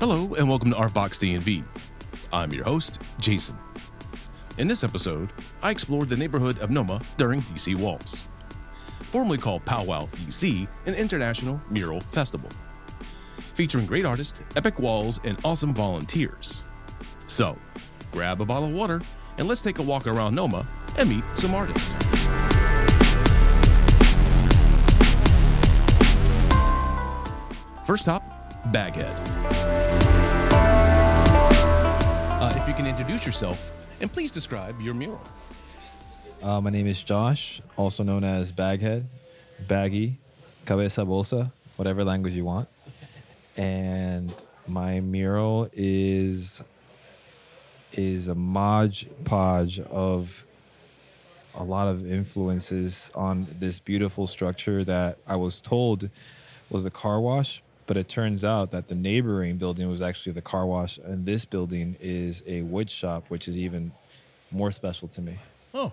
Hello and welcome to Artbox DMV. I'm your host, Jason. In this episode, I explored the neighborhood of NoMa during DC Walls, formerly called Powwow DC, an international mural festival, featuring great artists, epic walls, and awesome volunteers. So, grab a bottle of water and let's take a walk around NoMa and meet some artists. First up, Baghead. Introduce yourself and please describe your mural. Uh, my name is Josh, also known as Baghead, Baggy, Cabeza Bolsa, whatever language you want. And my mural is is a modge podge of a lot of influences on this beautiful structure that I was told was a car wash, but it turns out that the neighboring building was actually the car wash, and this building is a wood shop, which is even more special to me. Oh,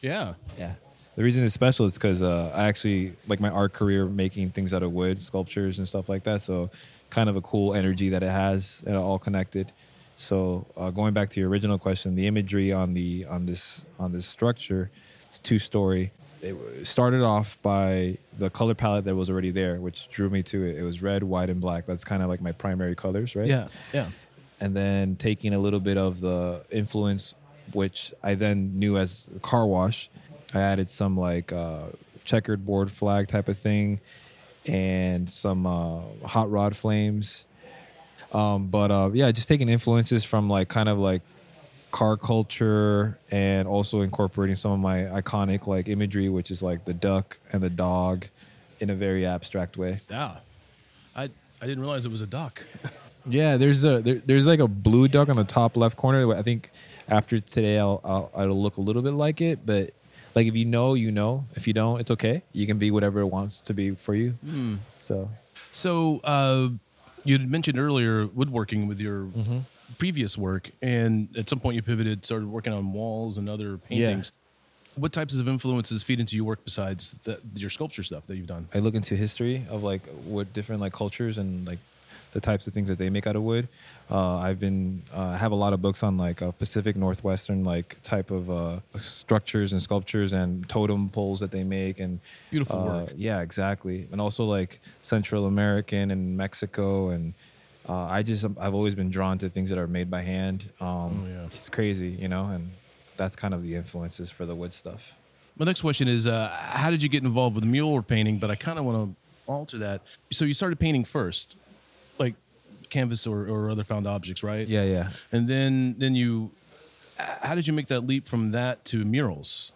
yeah. Yeah. The reason it's special is because uh, I actually like my art career making things out of wood, sculptures and stuff like that. So, kind of a cool energy that it has, and all connected. So, uh, going back to your original question, the imagery on the on this on this structure, it's two story. It started off by the color palette that was already there, which drew me to it. It was red, white, and black. That's kind of like my primary colors, right? Yeah, yeah. and then taking a little bit of the influence, which I then knew as car wash. I added some like uh, checkered board flag type of thing, and some uh, hot rod flames. Um, but uh, yeah, just taking influences from like kind of like car culture and also incorporating some of my iconic like imagery, which is like the duck and the dog, in a very abstract way. Yeah. I, I didn't realize it was a duck. Yeah, there's a there, there's like a blue duck on the top left corner. I think after today, I'll, I'll it'll look a little bit like it, but like if you know, you know. If you don't, it's okay. You can be whatever it wants to be for you. So So, uh, you had mentioned earlier woodworking with your previous work, and at some point you pivoted, started working on walls and other paintings. What types of influences feed into your work besides the, your sculpture stuff that you've done? I look into history of like what different like cultures and like the types of things that they make out of wood. Uh, I've been uh, I have a lot of books on like uh, Pacific Northwestern like type of uh, structures and sculptures and totem poles that they make and Beautiful uh, work. Yeah, exactly. And also like Central American and Mexico and. Uh, I just I've always been drawn to things that are made by hand. Um, Oh, yeah. It's crazy, you know, and that's kind of the influences for the wood stuff. My next question is, uh, how did you get involved with mural painting? But I kind of want to alter that. So you started painting first, like canvas or, or other found objects, right? Yeah, yeah. And then then you, how did you make that leap from that to murals?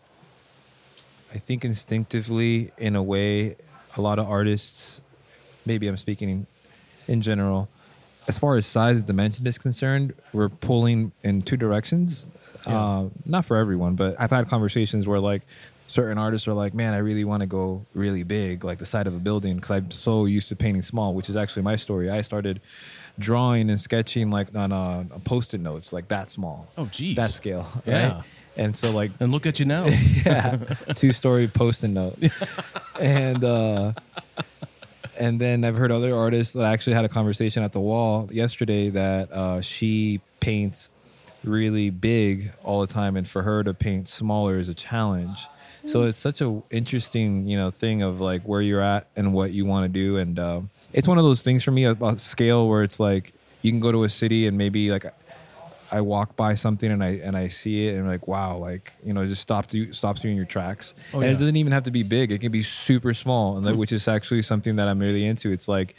I think instinctively, in a way, a lot of artists, maybe I'm speaking in, in general, as far as size and dimension is concerned, we're pulling in two directions. Uh, not for everyone, but I've had conversations where like certain artists are like, man, I really want to go really big, like the side of a building, because I'm so used to painting small, which is actually my story. I started drawing and sketching like on a post-it notes, like that small. Oh, geez. That scale. Yeah. Right? And so like And look at you now. yeah, two story post-it note, and uh, and then I've heard other artists that I actually had a conversation at the wall yesterday that uh, she paints really big all the time, and for her to paint smaller is a challenge. So it's such a interesting, you know, thing of like where you're at and what you want to do, and uh, it's one of those things for me about scale where it's like you can go to a city and maybe like I walk by something and I and I see it and I'm like wow like you know it just stops you stops you in your tracks Oh, and yeah. it doesn't even have to be big it can be super small and like, mm-hmm. which is actually something that I'm really into it's like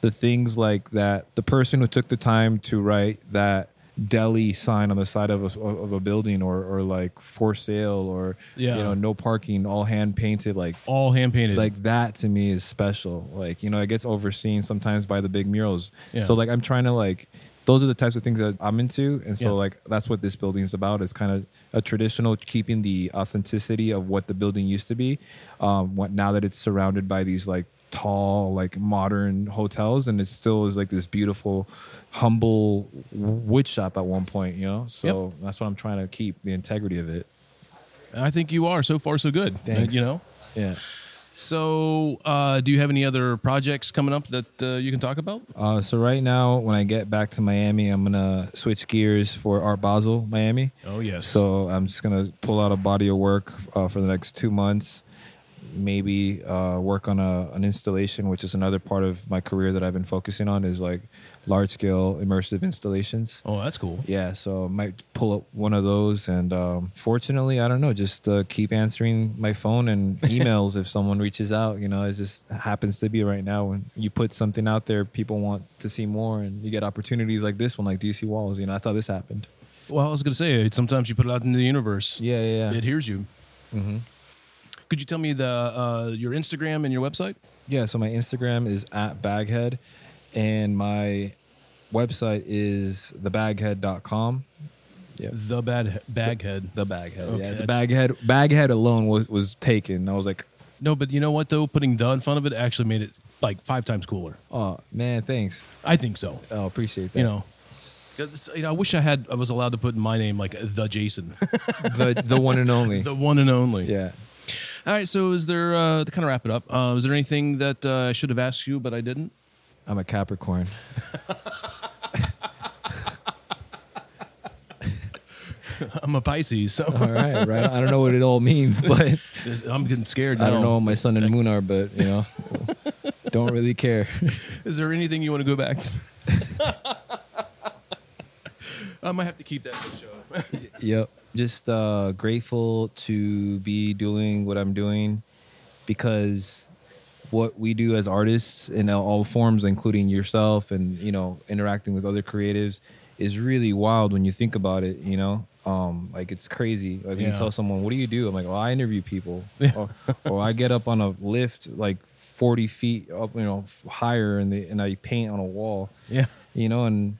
the things like that the person who took the time to write that deli sign on the side of a, of a building or or like for sale or Yeah. you know no parking all hand painted like All hand painted. like that to me is special like you know it gets overseen sometimes by the big murals Yeah. so like i'm trying to like those are the types of things that i'm into and so Yeah. like that's what this building is about it's kind of a traditional keeping the authenticity of what the building used to be um what now that it's surrounded by these like tall like modern hotels and it still is like this beautiful humble wood shop at one point you know so that's what i'm trying to keep the integrity of it I think you are so far so good. Thanks. You know. yeah So, uh, do you have any other projects coming up that uh, you can talk about? Uh, so right now, when I get back to Miami, I'm gonna switch gears for Art Basel, Miami. Oh yes. So I'm just gonna pull out a body of work uh, for the next two months. Maybe uh, work on a, an installation, which is another part of my career that I've been focusing on, is like large scale immersive installations. oh, that's cool. Yeah, so I might pull up one of those, and um, fortunately, I don't know, just uh, keep answering my phone and emails if someone reaches out. You know, it just happens to be right now when you put something out there, people want to see more, and you get opportunities like this one, like DC Walls. You know, that's how this happened. Well, I was going to say sometimes you put it out into the universe. Yeah, yeah, yeah. It hears you. hmm Could you tell me the uh, your Instagram and your website? Yeah, so my Instagram is at baghead, and my website is thebaghead.com. Yeah. The bad baghead. The baghead. Okay, yeah, the baghead. Baghead alone was was taken. I was like, No, but you know what though? Putting the in front of it actually made it like five times cooler. oh man, thanks. I think so. Oh, appreciate that. You know. 'Cause, You know, I wish I had. I was allowed to put my name like the Jason, the the one and only. the one and only. yeah. All right. So, is there uh, to kind of wrap it up? Uh, is there anything that uh, I should have asked you but I didn't? I'm a Capricorn. I'm a Pisces, so All right, right. I don't know what it all means, but I'm getting scared. I don't know what my sun and moon are, but you know, don't really care. Is there anything you want to go back? to? I might have to keep that for show. Yep. Just uh, grateful to be doing what I'm doing because what we do as artists in all forms, including yourself and you know interacting with other creatives, is really wild when you think about it. You know, um, like it's crazy. Like when Yeah. you tell someone, "What do you do?" I'm like, "Well, I interview people," Yeah. or, or I get up on a lift like 40 feet up, you know, higher, and the, and I paint on a wall yeah. you know, and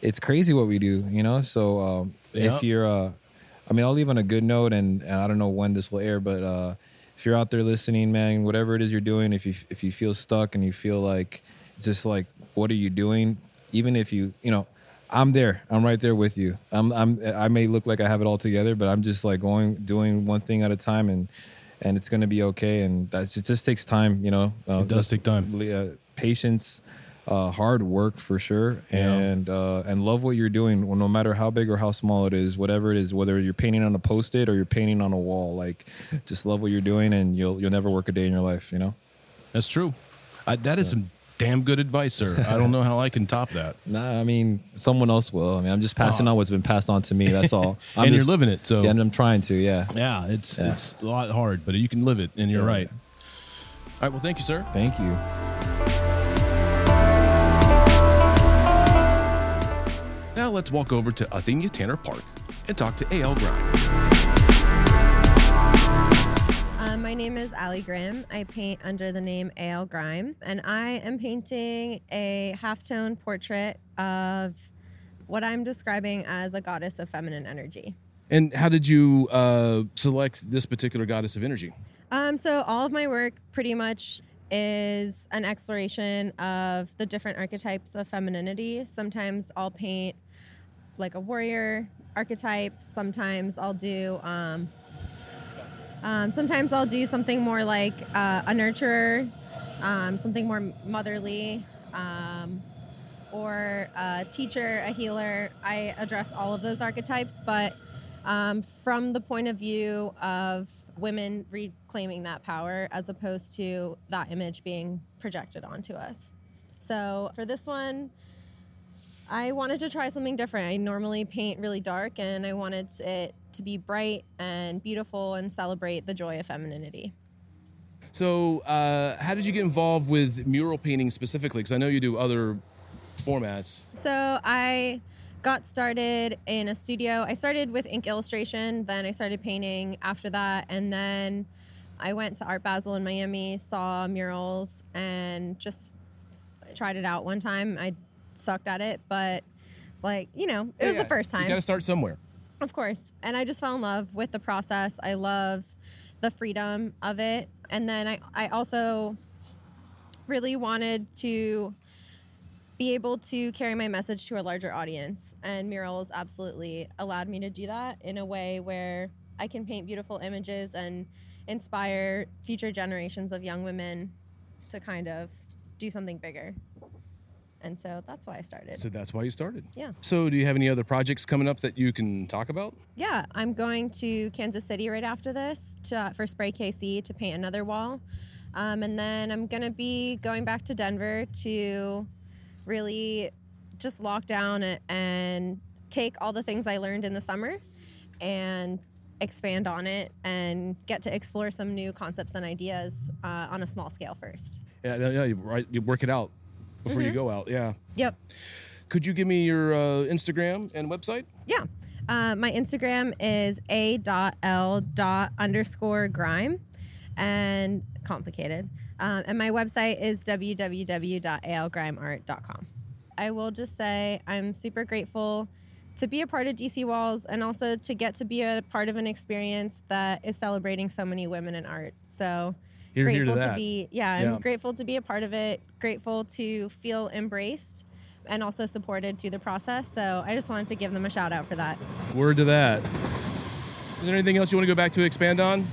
it's crazy what we do, you know. So um, Yeah. if you're, uh, I mean, I'll leave on a good note, and, and I don't know when this will air, but uh, if you're out there listening, man, whatever it is you're doing, if you if you feel stuck and you feel like just like what are you doing, even if you you know. I'm there. I'm right there with you. I'm. I'm. I may look like I have it all together, but I'm just like going, doing one thing at a time, and and it's gonna be okay. And that it just takes time, you know. Uh, It does take time. uh, patience, uh, hard work for sure, Yeah. and uh, and love what you're doing. Well, no matter how big or how small it is, whatever it is, whether you're painting on a post-it or you're painting on a wall, like just love what you're doing, and you'll you'll never work a day in your life. You know. That's true. I, that is some damn good advice, sir. I don't know how I can top that. Nah, I mean someone else will. I mean, I'm just passing Oh. on what's been passed on to me. That's all. I'm and you're living it, so Yeah, and I'm trying to. Yeah. yeah, it's Yeah. it's a lot hard, but you can live it, and you're Yeah. right. All right. Well, thank you, sir. Thank you. Let's walk over to Alethia Tanner Park and talk to A.L. Grime. Um, my name is Allie Grimm. I paint under the name A.L. Grime, and I am painting a halftone portrait of what I'm describing as a goddess of feminine energy. And how did you uh, select this particular goddess of energy? Um, so all of my work pretty much is an exploration of the different archetypes of femininity. Sometimes I'll paint like a warrior archetype. Sometimes I'll do. Um, um, sometimes I'll do something more like uh, a nurturer, um, something more motherly, um, or a teacher, a healer. I address all of those archetypes, but um, from the point of view of women reclaiming that power as opposed to that image being projected onto us. So for this one, I wanted to try something different. I normally paint really dark, and I wanted it to be bright and beautiful and celebrate the joy of femininity. So, uh, how did you get involved with mural painting specifically? Because I know you do other formats. So I got started in a studio. I started with ink illustration, then I started painting after that, and then I went to Art Basel in Miami, saw murals, and just tried it out one time. I sucked at it, but like you know, it was the first You time. got to start somewhere. Of course. And I just fell in love with the process. I love the freedom of it. And then I, I also really wanted to be able to carry my message to a larger audience. And murals absolutely allowed me to do that in a way where I can paint beautiful images and inspire future generations of young women to kind of do something bigger. And so that's why I started. So that's why you started. Yeah. So do you have any other projects coming up that you can talk about? Yeah, I'm going to Kansas City right after this to, for Spray KC to paint another wall. Um, and then I'm going to be going back to Denver to really just lock down and take all the things I learned in the summer and expand on it and get to explore some new concepts and ideas uh, on a small scale first. Yeah, yeah, yeah, you, right, you work it out before you go out. Yeah. Yep. Could you give me your uh, Instagram and website? Yeah. Uh, my Instagram is a.l. underscore grime and complicated. Um, and my website is www.algrimeart.com. I will just say I'm super grateful to be a part of DC Walls and also to get to be a part of an experience that is celebrating so many women in art. So To grateful to, that. be yeah, Yeah. I'm grateful to be a part of it, grateful to feel embraced and also supported through the process. So I just wanted to give them a shout out for that. Word to that. Is there anything else you want to go back to expand on?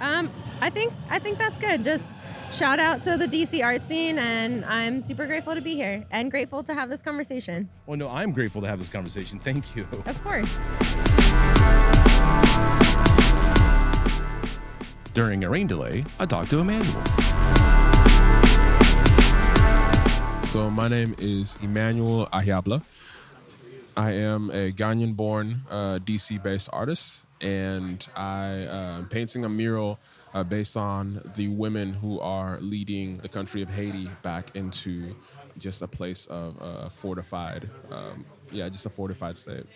Um, I think I think that's good. Just shout out to the DC art scene, and I'm super grateful to be here and grateful to have this conversation. Well, no, I'm grateful to have this conversation. Thank you. Of course. During a rain delay, I talked to Emmanuel. So my name is Emmanuel Ahiable. I am a Ghanaian-born uh, DC-based artist, and I uh, am painting a mural uh, based on the women who are leading the country of Haiti back into just a place of uh, fortified, um, yeah, just a fortified state.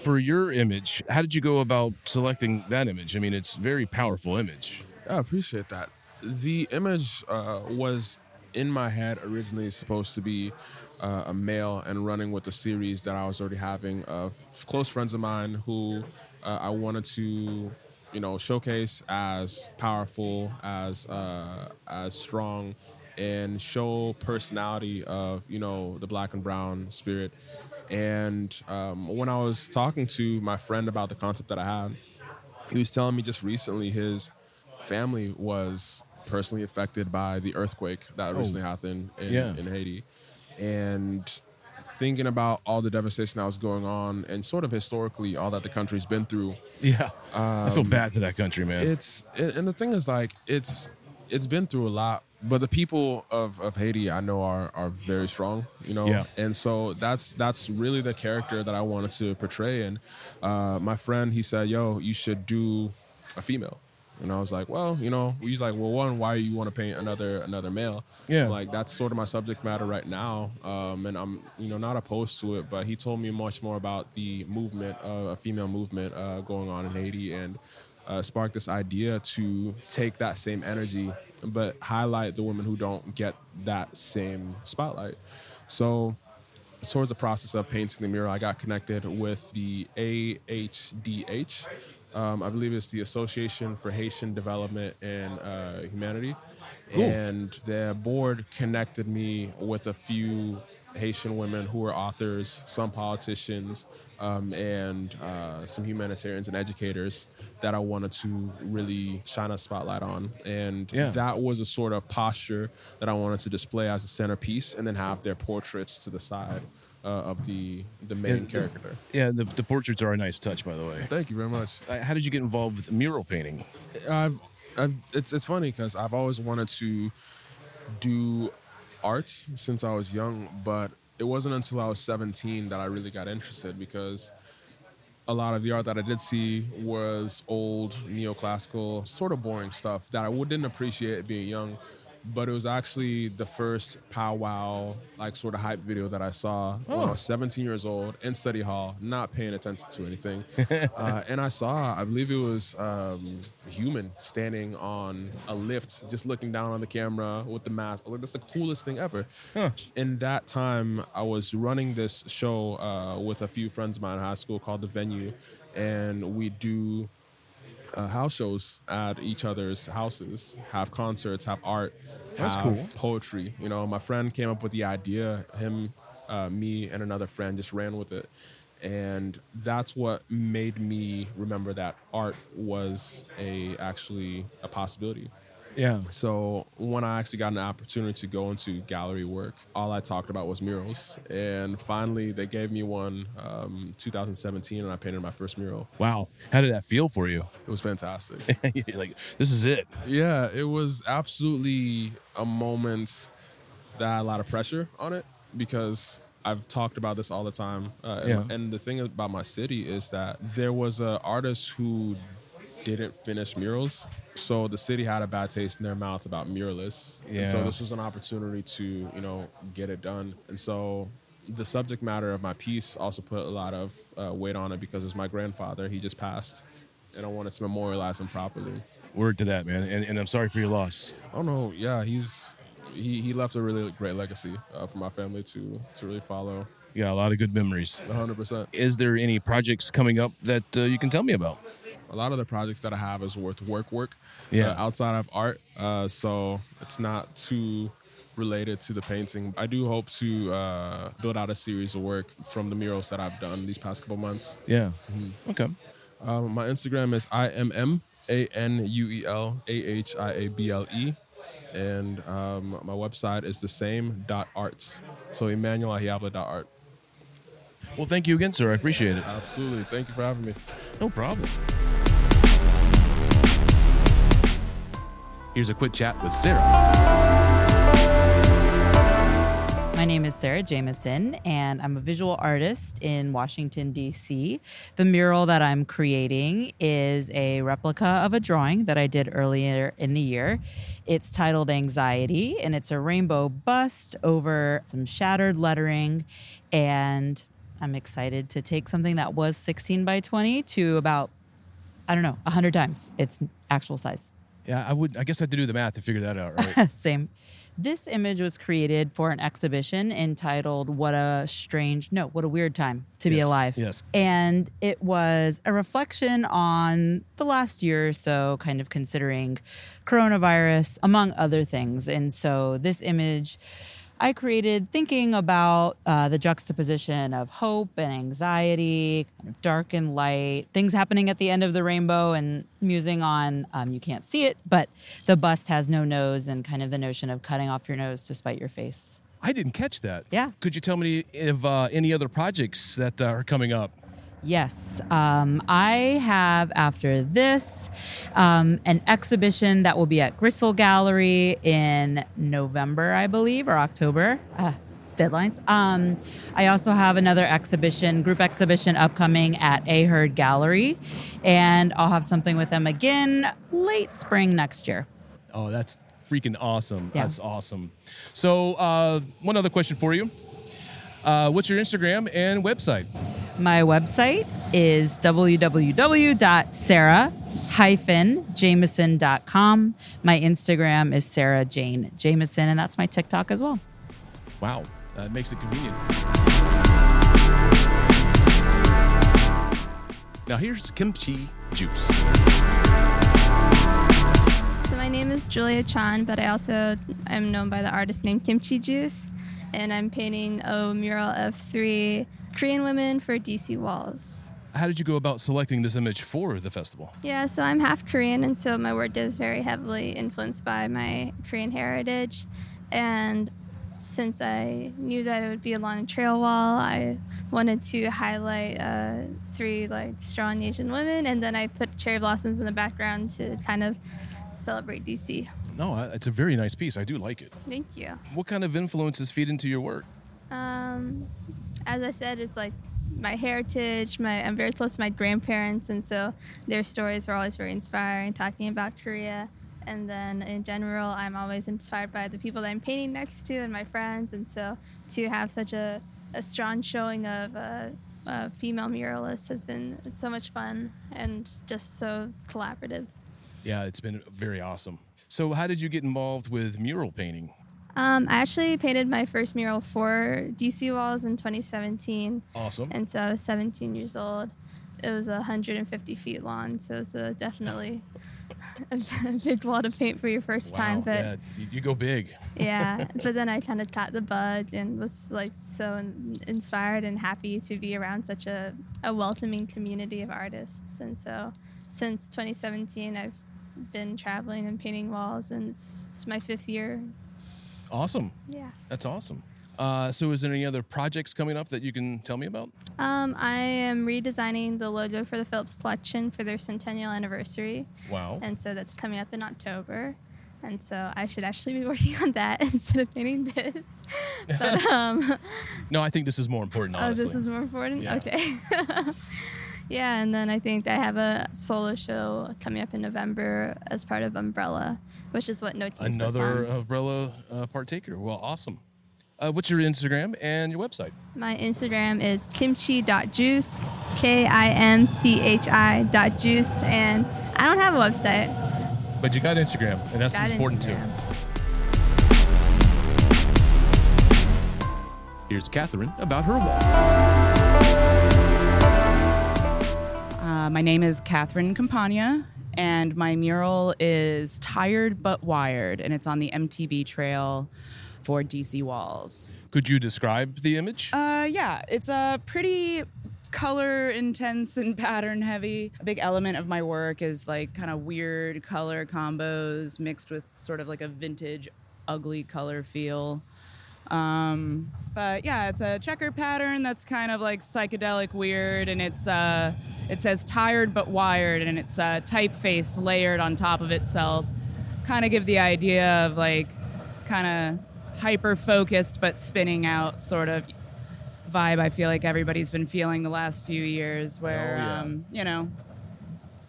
For your image, how did you go about selecting that image? I mean, it's very powerful image. I appreciate that. The image uh, was in my head originally supposed to be uh, a male and running with a series that I was already having of close friends of mine who uh, I wanted to, you know, showcase as powerful, as uh, as strong, and show personality of you know the black and brown spirit. And um, when I was talking to my friend about the concept that I had, he was telling me just recently his family was personally affected by the earthquake that recently happened in, Yeah. in Haiti. And thinking about all the devastation that was going on and sort of historically all that the country's been through, Yeah. I feel bad for that country, man. it's and the thing is like it's it's been through a lot but the people of, of haiti i know are are very strong you know Yeah. and so that's that's really the character that i wanted to portray and uh, my friend he said yo you should do a female and i was like well you know he's like well one why you want to paint another another male Yeah. I'm like that's sort of my subject matter right now um, and i'm you know not opposed to it but he told me much more about the movement uh, a female movement uh, going on in haiti and uh, sparked this idea to take that same energy but highlight the women who don't get that same spotlight so towards the process of painting the mural, I got connected with the AHDH. Um, I believe it's the Association for Haitian Development and uh, Humanity. And their board connected me with a few Haitian women who are authors, some politicians, um, and uh, some humanitarians and educators that I wanted to really shine a spotlight on. And Yeah. that was a sort of posture that I wanted to display as a centerpiece and then have their portraits to the side uh, of the the main Yeah. character. yeah, the, the portraits are a nice touch, by the way. Thank you very much. Uh, How did you get involved with mural painting? I've, I've it's it's funny because I've always wanted to do art since I was young, but it wasn't until I was 17 that I really got interested because a lot of the art that I did see was old neoclassical, sort of boring stuff that I didn't appreciate being young. But it was actually the first powwow, like sort of hype video that I saw when I was 17 years old in study hall, not paying attention to anything. uh, and I saw, I believe it was um, Hueman standing on a lift, just looking down on the camera with the mask. Like, that's the coolest thing ever. In that time, I was running this show uh, with a few friends of mine in high school called The Venue, and we do uh, house shows at each other's houses, have concerts, have art, That's have cool. poetry. You know, my friend came up with the idea. Him, uh, me, and another friend just ran with it, and that's what made me remember that art was a actually a possibility. Yeah. So when I actually got an opportunity to go into gallery work, all I talked about was murals. And finally, they gave me one um, 2017, and I painted my first mural. Wow. How did that feel for you? It was fantastic. Like, this is it. yeah, it was absolutely a moment that had a lot of pressure on it because I've talked about this all the time. Uh, Yeah. and, and the thing about my city is that there was an artist who didn't finish murals. So the city had a bad taste in their mouth about muralists. And so this was an opportunity to, you know, get it done. And so the subject matter of my piece also put a lot of uh, weight on it because it was my grandfather. He just passed. And I wanted to memorialize him properly. Word to that, man. And, and I'm sorry for your loss. Oh no, yeah, he's he, he left a really great legacy uh, for my family to to really follow. Yeah, a lot of good memories. 100%. Is there any projects coming up that uh, you can tell me about? A lot of the projects that I have is worth work work Yeah. uh, outside of art, uh, so it's not too related to the painting. I do hope to uh, build out a series of work from the murals that I've done these past couple months. Yeah. Okay. Um, my Instagram is I M M A N U E L A H I A B L E. And um, my website is the same dot arts. So Emmanuel dot art. Well, thank you again, sir. I appreciate it. Absolutely. Thank you for having me. No problem. Here's a quick chat with Sarah. My name is Sarah Jameson, and I'm a visual artist in Washington, D.C. The mural that I'm creating is a replica of a drawing that I did earlier in the year. It's titled Anxiety, and it's a rainbow bust over some shattered lettering. And I'm excited to take something that was 16 by 20 to about, I don't know, 100 times its actual size. Yeah, I would. I guess I had to do the math to figure that out, right? Same. This image was created for an exhibition entitled What a Strange, no, What a Weird Time to Be Alive. yes. And it was a reflection on the last year or so, kind of considering coronavirus, among other things. And so this image I created thinking about uh, the juxtaposition of hope and anxiety, kind of dark and light, things happening at the end of the rainbow, and musing on um, you can't see it, but the bust has no nose, and kind of the notion of cutting off your nose to spite your face. I didn't catch that. Yeah. Could you tell me if uh, any other projects that uh, are coming up? Yes, um, I have after this um, an exhibition that will be at Gristle Gallery in November, I believe, or October. Uh, deadlines. Um, I also have another exhibition, group exhibition upcoming at Aherd Gallery, and I'll have something with them again late spring next year. Oh, that's freaking awesome. Yeah. That's awesome. So, uh, one other question for you. Uh, what's your Instagram and website? My website is www.sarah-jameson.com. My Instagram is Sarah Jane Jameson, and that's my TikTok as well. Wow, that makes it convenient. Now, here's kimchi juice. So my name is Julia Chang, but I also am known by the artist name Kimchi Juice, and I'm painting a mural of three Korean women for DC Walls. How did you go about selecting this image for the festival? Yeah, so I'm half Korean, and so my work is very heavily influenced by my Korean heritage. And since I knew that it would be along a trail wall, I wanted to highlight uh, three like strong Asian women, and then I put cherry blossoms in the background to kind of celebrate DC. No, it's a very nice piece. I do like it. Thank you. What kind of influences feed into your work? Um, as I said, it's like my heritage. My I'm very close to my grandparents, and so their stories are always very inspiring, talking about Korea. And then in general, I'm always inspired by the people that I'm painting next to and my friends. And so to have such a, a strong showing of uh, uh, female muralists has been so much fun and just so collaborative. Yeah, it's been very awesome. So, how did you get involved with mural painting? Um, I actually painted my first mural for DC Walls in 2017. Awesome. And so I was 17 years old. It was 150 feet long, so it's uh, definitely a big wall to paint for your first time, but yeah, you, you go big. yeah but then i kind of caught the bug and was like so in- inspired and happy to be around such a, a welcoming community of artists and so since 2017 i've been traveling and painting walls and it's my fifth year Awesome. yeah That's awesome. Uh, so, is there any other projects coming up that you can tell me about? um, i am redesigning the logo for the phillips collection for their centennial anniversary Wow. and so that's coming up in october and so i should actually be working on that instead of painting this but um, No, I think this is more important, honestly. Oh, this is more important? Yeah. Okay. Yeah, and then I think I have a solo show coming up in November as part of Umbrella, which is what No Kings puts Another on. umbrella uh, partaker. Well, awesome. Uh, what's your Instagram and your website? My Instagram is kimchi.juice, K I M C H I dot juice, and I don't have a website. But you got Instagram, and that's Got important Instagram. too. Here's Catherine about her wall. My name is Catherine Campagna, and my mural is Tired But Wired, and it's on the MBT Trail for DC Walls. Could you describe the image? Uh, yeah, it's a pretty color intense and pattern heavy. A big element of my work is like kind of weird color combos mixed with sort of like a vintage, ugly color feel. Um, but yeah, it's a checker pattern that's kind of like psychedelic weird, and it's uh, it says tired but wired, and it's uh, typeface layered on top of itself. Kind of give the idea of like kind of hyper focused but spinning out sort of vibe. I feel like everybody's been feeling the last few years, where Oh, yeah. um, you know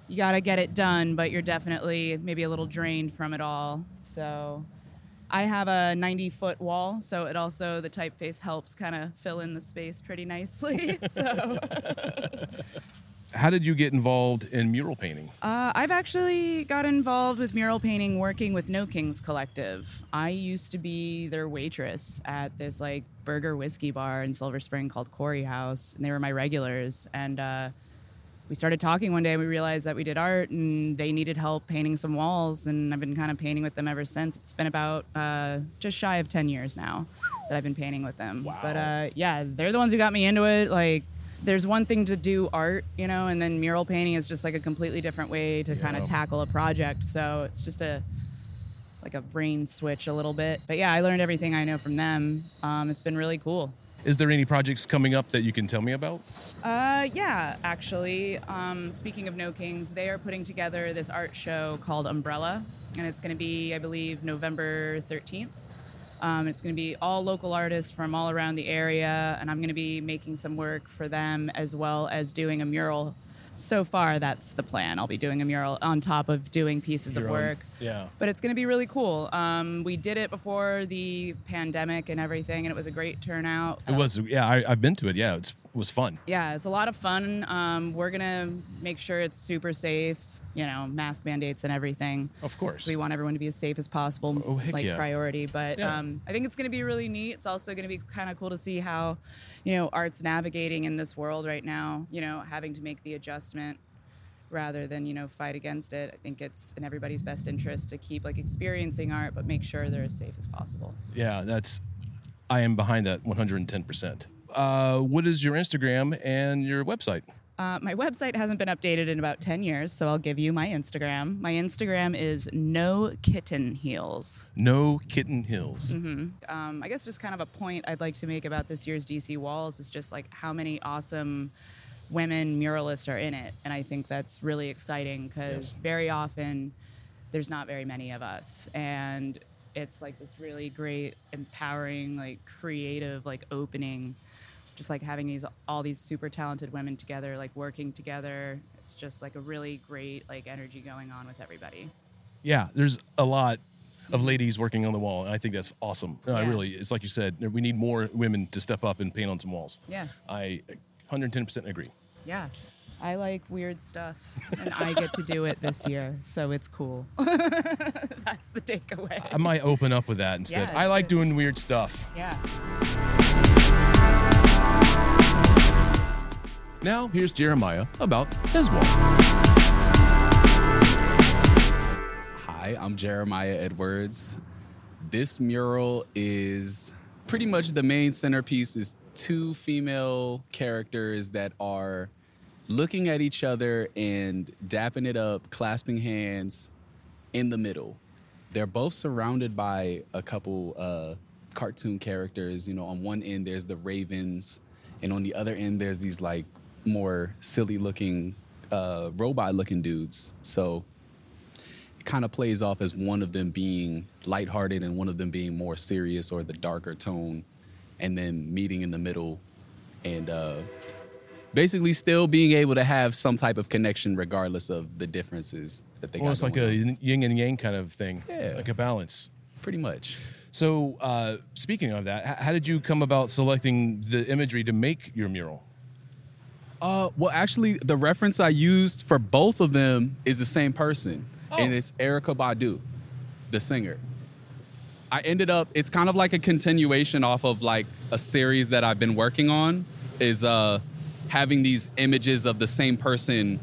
you got to get it done, but you're definitely maybe a little drained from it all. So I have a 90 foot wall, so it also, the typeface helps kind of fill in the space pretty nicely. so How did you get involved in mural painting? uh, I've actually got involved with mural painting working with No Kings Collective. I used to be their waitress at this like burger whiskey bar in Silver Spring called Quarry House, and they were my regulars. And uh, we started talking one day and we realized that we did art and they needed help painting some walls and i've been kind of painting with them ever since. It's been about uh, just shy of 10 years now that i've been painting with them. Wow. but uh, yeah they're the ones who got me into it. Like there's one thing to do art you know and then mural painting is just like a completely different way to kind of tackle a project. So it's just a like a brain switch a little bit. But yeah i learned everything i know from them. Um, it's been really cool. Is there any projects coming up that you can tell me about? Uh, yeah, actually. Um, speaking of No Kings, they are putting together this art show called Umbrella, and it's going to be, I believe, November 13th. Um, it's going to be all local artists from all around the area, and I'm going to be making some work for them as well as doing a mural. So far, that's the plan. I'll be doing a mural on top of doing pieces Your of own- work Yeah. but it's going to be really cool. Um, we did it before the pandemic and everything, and it was a great turnout. It was, yeah, I, I've been to it. Yeah, it's, it was fun. Yeah, it's a lot of fun. Um, we're gonna make sure it's super safe. You know, mask mandates and everything. Of course. We want everyone to be as safe as possible, Oh, heck like yeah. priority. But Yeah. um, I think it's going to be really neat. It's also going to be kind of cool to see how, you know, art's navigating in this world right now. You know, having to make the adjustment rather than you know fight against it. I think it's in everybody's best interest to keep like experiencing art, but make sure they're as safe as possible. Yeah, that's, I am behind that 110%. Uh, what is your Instagram and your website? Uh, my website hasn't been updated in about 10 years, so I'll give you my Instagram. My Instagram is no kitten heels. No Kitten Heels. Um, I guess just kind of a point I'd like to make about this year's DC Walls is just like how many awesome women muralists are in it. And I think that's really exciting because very often there's not very many of us. And it's like this really great, empowering, like creative, like opening. Just like having these all these super talented women together, like working together. It's just like a really great like energy going on with everybody. Yeah, there's a lot of ladies working on the wall, and I think that's awesome. Yeah. really, it's like you said, we need more women to step up and paint on some walls. Yeah. I 110% agree. Yeah. I like weird stuff, and I get to do it this year, so it's cool. That's the takeaway. I might open up with that instead. Yeah, I like doing weird stuff. Yeah. Now, here's Jeremiah about his wall. Hi, I'm Jeremiah Edwards. This mural is pretty much the main centerpiece is two female characters that are looking at each other and dapping it up, clasping hands in the middle. They're both surrounded by a couple uh, cartoon characters. You know, on one end there's the ravens, and on the other end there's these like more silly looking uh, robot looking dudes. So it kind of plays off as one of them being lighthearted and one of them being more serious or the darker tone, and then meeting in the middle and uh, basically still being able to have some type of connection regardless of the differences that they Almost got like a on. yin and yang kind of thing. Yeah. Like a balance. pretty much. So, uh, speaking of that, how did you come about selecting the imagery to make your mural? Uh, well, actually, the reference I used for both of them is the same person, and it's Erykah Badu, the singer. I ended up. It's kind of like a continuation off of like a series that I've been working on. Is uh, having these images of the same person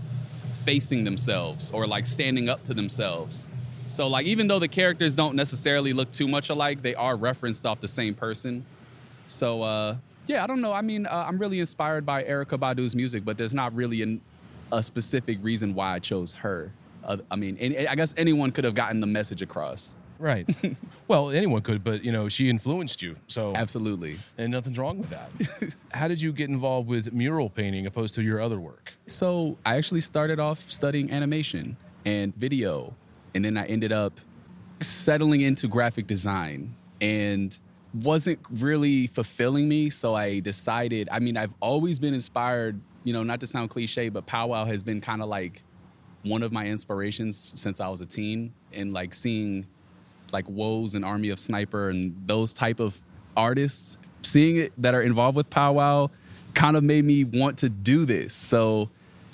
facing themselves or like standing up to themselves. So like even though the characters don't necessarily look too much alike, they are referenced off the same person. So uh, yeah, I don't know. I mean, uh, I'm really inspired by Erykah Badu's music, but there's not really an, a specific reason why I chose her. Uh, I mean, and I guess anyone could have gotten the message across. Right. well, anyone could, but you know, she influenced you. So, Absolutely. and nothing's wrong with that. how did you get involved with mural painting opposed to your other work? So I actually started off studying animation and video, and then I ended up settling into graphic design and wasn't really fulfilling me. So I decided, I mean, I've always been inspired, you know, not to sound cliche, but Powwow has been kind of like one of my inspirations since I was a teen and like seeing like Woes and Army of Sniper and those type of artists, seeing it that are involved with Powwow kind of made me want to do this. So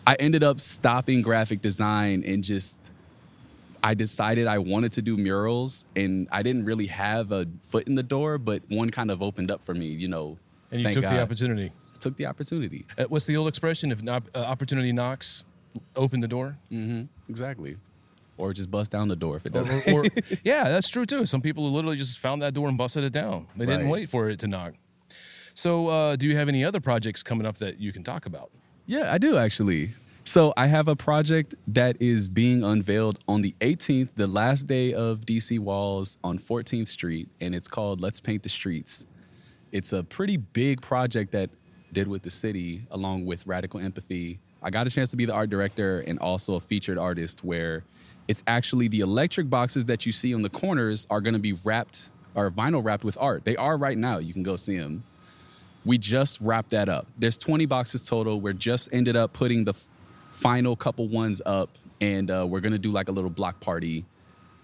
I ended up stopping graphic design and just I decided I wanted to do murals and I didn't really have a foot in the door, but one kind of opened up for me, you know. And you took God. the opportunity. Took the opportunity. Uh, what's the old expression? If not, uh, opportunity knocks, open the door. Mm-hmm. Exactly. Or just bust down the door if it doesn't. or- yeah, that's true too. Some people literally just found that door and busted it down. They didn't Right. wait for it to knock. So, uh, do you have any other projects coming up that you can talk about? Yeah, I do actually. So I have a project that is being unveiled on the 18th, the last day of DC Walls on 14th Street, and it's called Let's Paint the Streets. It's a pretty big project that did with the city along with Radical Empathy. I got a chance to be the art director and also a featured artist where it's actually the electric boxes that you see on the corners are going to be wrapped or vinyl wrapped with art. They are right now. You can go see them we just wrapped that up. There's 20 boxes total. We're just ended up putting the final couple ones up, and uh, we're gonna do like a little block party,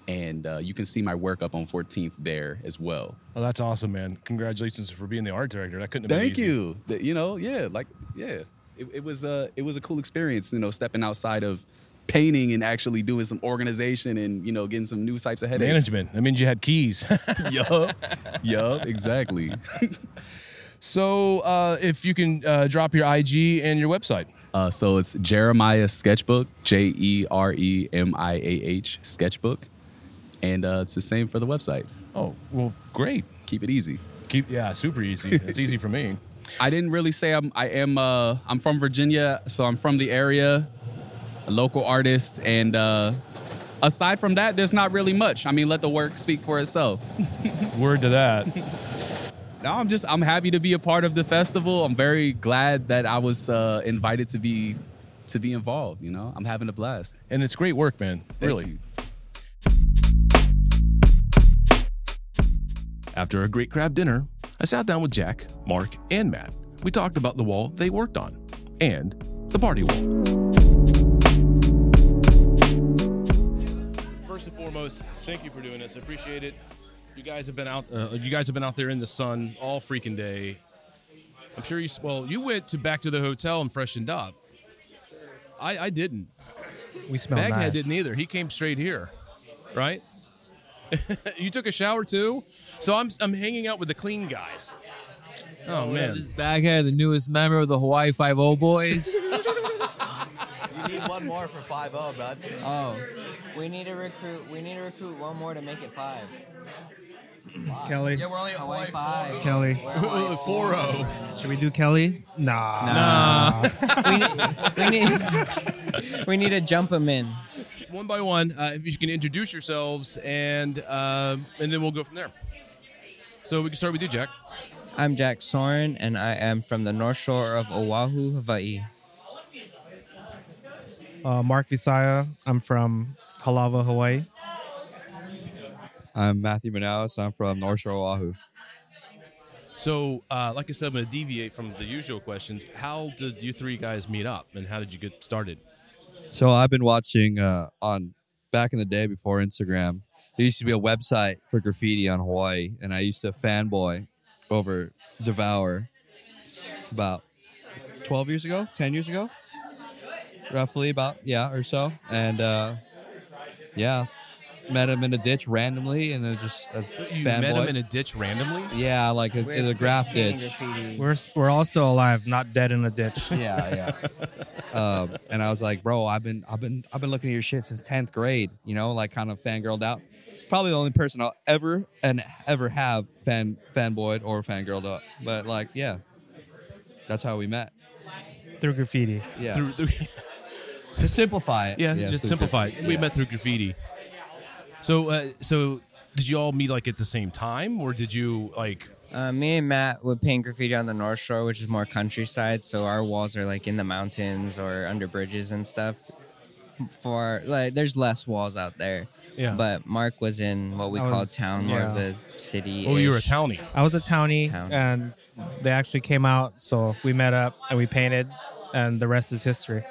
and uh, you can see my work up on 14th there as well. Oh, that's awesome, man! Congratulations for being the art director. That couldn't have Thank been you. That- you know, yeah, like yeah, it, it was uh, it was a cool experience. You know, stepping outside of painting and actually doing some organization and you know getting some new types of headaches. Management. That means you had keys. yup, yup, exactly. so, uh, if you can uh, drop your IG and your website. Uh, so it's Jeremiah Sketchbook, J E R E M I A H Sketchbook, and uh, it's the same for the website. Oh, well, great. Keep it easy. Keep yeah, super easy. It's easy for me. I didn't really say I'm. I am. Uh, I'm from Virginia, so I'm from the area, a local artist, and uh, aside from that, there's not really much. I mean, let the work speak for itself. Word to that. No, I'm just. I'm happy to be a part of the festival. I'm very glad that I was uh, invited to be to be involved. You know, I'm having a blast. And it's great work, man. Thank really. you. After a great crab dinner, I sat down with Jack, Mark, and Matt. We talked about the wall they worked on and the party wall. First and foremost, thank you for doing this. I appreciate it. You guys have been out. Uh, you guys have been out there in the sun all freaking day. I'm sure you. Well, you went to back to the hotel and freshened up. I, I didn't. We smell Baghead nice. didn't either. He came straight here, right? you took a shower too, so I'm I'm hanging out with the clean guys. Oh This man, Baghead, the newest member of the Hawaii Five O boys. You need one more for 5 0, bud. Oh, we need to recruit. We need to recruit one more to make it five. Kelly. Yeah, we're only at Hawaii Hawaii five. 4 Kelly. Four zero. Should we do Kelly? Nah. we, need, we need. We need to jump him in. One by one, uh, if you can introduce yourselves, and uh, and then we'll go from there. So we can start with you, Jack. I'm Jack Soren, and I am from the North Shore of Oahu, Hawaii. Uh, Mark Visaya. I'm from Halawa, Hawaii. I'm Matthew Manaus. I'm from North Shore, Oahu. So, uh, like I said, I'm going to deviate from the usual questions. How did you three guys meet up, and how did you get started? So I've been watching uh, on back in the day before Instagram. There used to be a website for graffiti on Hawaii, and I used to fanboy over Devour about 12 years ago, 10 years ago, roughly about yeah or so. And uh, yeah, met him in a ditch randomly, and it was just as You fanboy. met him in a ditch randomly. yeah, like a, in a graph ditch. We're s- we're all still alive, not dead in a ditch. yeah, yeah. um, and I was like, bro, I've been, I've been, I've been looking at your shit since tenth grade. You know, like kind of fangirled out. Probably the only person I'll ever and ever have fan fanboyed or fangirled up. But like, yeah, that's how we met. Through graffiti. Yeah. Through, through, to simplify it. yeah, Yeah, just through simplify it. graffiti. We Yeah. met through graffiti. So, uh, so did you all meet like at the same time, or did you like? Uh, me and Matt would paint graffiti on the North Shore, which is more countryside. So our walls are like in the mountains or under bridges and stuff. For like, there's less walls out there. Yeah. But Mark was in what we I call was- town, more of yeah. the city. Oh, you were a townie. I was a townie, Town. and they actually came out, so we met up and we painted, and the rest is history.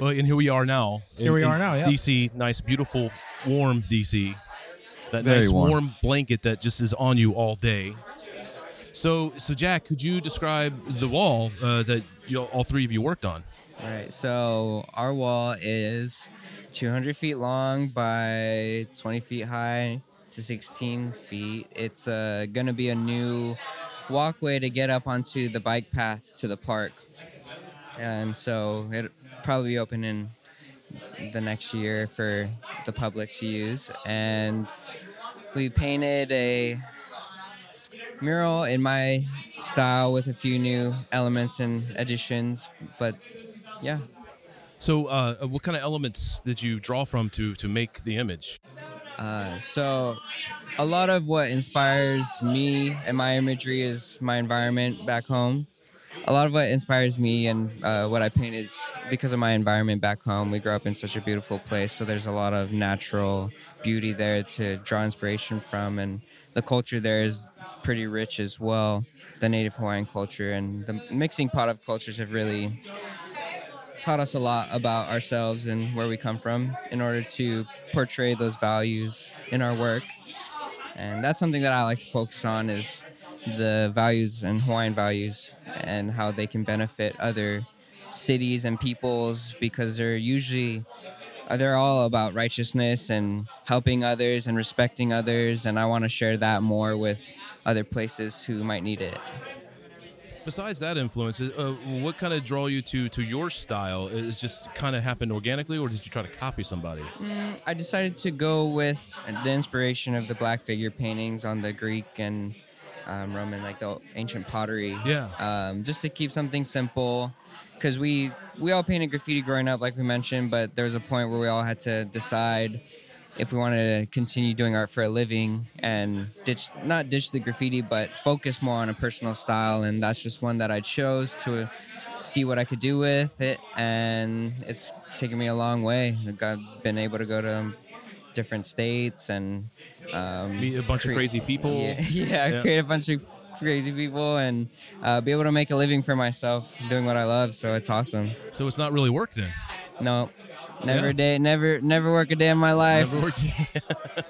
Well, and here we are now. in- Here we are now, yeah. DC, nice, beautiful, warm DC. That Very nice warm. warm blanket that just is on you all day. So, so Jack, could you describe the wall uh, that you, all three of you worked on? Right. So our wall is 200 feet long by 20 feet high to 16 feet. It's uh, going to be a new walkway to get up onto the bike path to the park. And so it'll probably be open in the next year for the public to use. And we painted a mural in my style with a few new elements and additions. But yeah, So, uh, what kind of elements did you draw from to to make the image? Uh, so, a lot of what inspires me and my imagery is my environment back home. A lot of what inspires me and uh, what I paint is because of my environment back home. We grew up in such a beautiful place, so there's a lot of natural beauty there to draw inspiration from, and the culture there is pretty rich as well. The Native Hawaiian culture and the mixing pot of cultures have really taught us a lot about ourselves and where we come from in order to portray those values in our work. And that's something that I like to focus on is the values and Hawaiian values and how they can benefit other cities and peoples because they're usually they're all about righteousness and helping others and respecting others and I want to share that more with other places who might need it. Besides that influence, uh, what kind of draw you to to your style? Is just kind of happened organically, or did you try to copy somebody? Mm, I decided to go with the inspiration of the black figure paintings on the Greek and um, Roman, like the ancient pottery. Yeah. Um, just to keep something simple, because we we all painted graffiti growing up, like we mentioned, but there was a point where we all had to decide if we wanted to continue doing art for a living and ditch not ditch the graffiti, but focus more on a personal style, and that's just one that I chose to see what I could do with it, and it's taken me a long way. I've been able to go to different states and um, Meet a bunch of crazy people. Yeah, yeah, Yeah. create a bunch of crazy people and uh, be able to make a living for myself doing what I love. So it's awesome. So it's not really work then. No, never Yeah. a day, never, never work a day in my life. Never worked.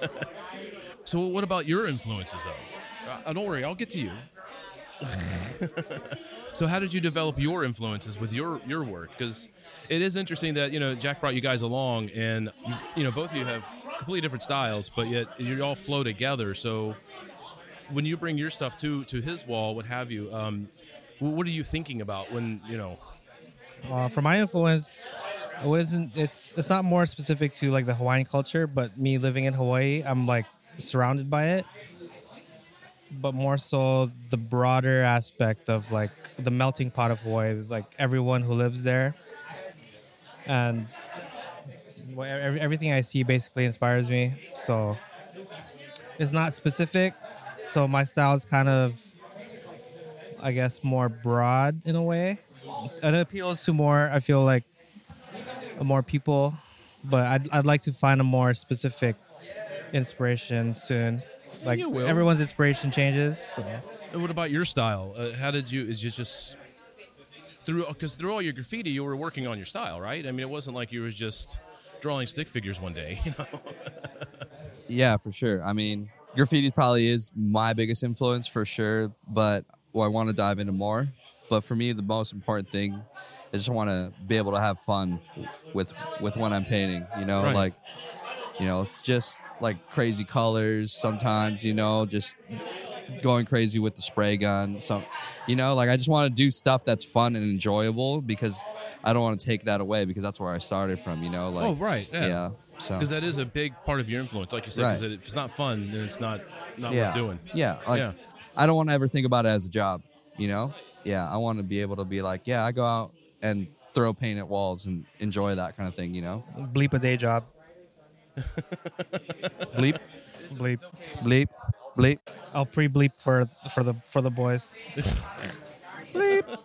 so what about your influences though? Uh, don't worry, I'll get to you. so how did you develop your influences with your your work? Because it is interesting that you know Jack brought you guys along, and you know both of you have completely different styles, but yet you all flow together. So when you bring your stuff to to his wall, what have you? Um, what are you thinking about when you know? Uh, for my influence, It wasn't. It's it's not more specific to like the Hawaiian culture, but me living in Hawaii, I'm like surrounded by it. But more so the broader aspect of like the melting pot of Hawaii is like everyone who lives there, and everything I see basically inspires me. So it's not specific. So my style is kind of, I guess, more broad in a way. It appeals to more. I feel like more people, but I'd, I'd like to find a more specific inspiration soon. Like You will. everyone's inspiration changes. So. And what about your style? Uh, how did you? Is it just through? Because through all your graffiti, you were working on your style, right? I mean, it wasn't like you was just drawing stick figures one day. You know? Yeah, for sure. I mean, graffiti probably is my biggest influence for sure, but well, I want to dive into more. But for me, the most important thing is just want to be able to have fun with with what I'm painting. You know, Right. like you know, just like crazy colors sometimes. You know, just going crazy with the spray gun. Some, you know, like I just want to do stuff that's fun and enjoyable because I don't want to take that away because that's where I started from. You know, oh, like oh, right. Yeah. yeah. So Because that is a big part of your influence, like you said. Because Right. if it's not fun, then it's not not yeah. worth doing. Yeah, like Yeah. I don't want to ever think about it as a job. You know? Yeah, I want to be able to be like, yeah, I go out and throw paint at walls and enjoy that kind of thing. You know? Bleep a day job. Bleep, Bleep. bleep, bleep. I'll pre-bleep for for the for the boys. bleep.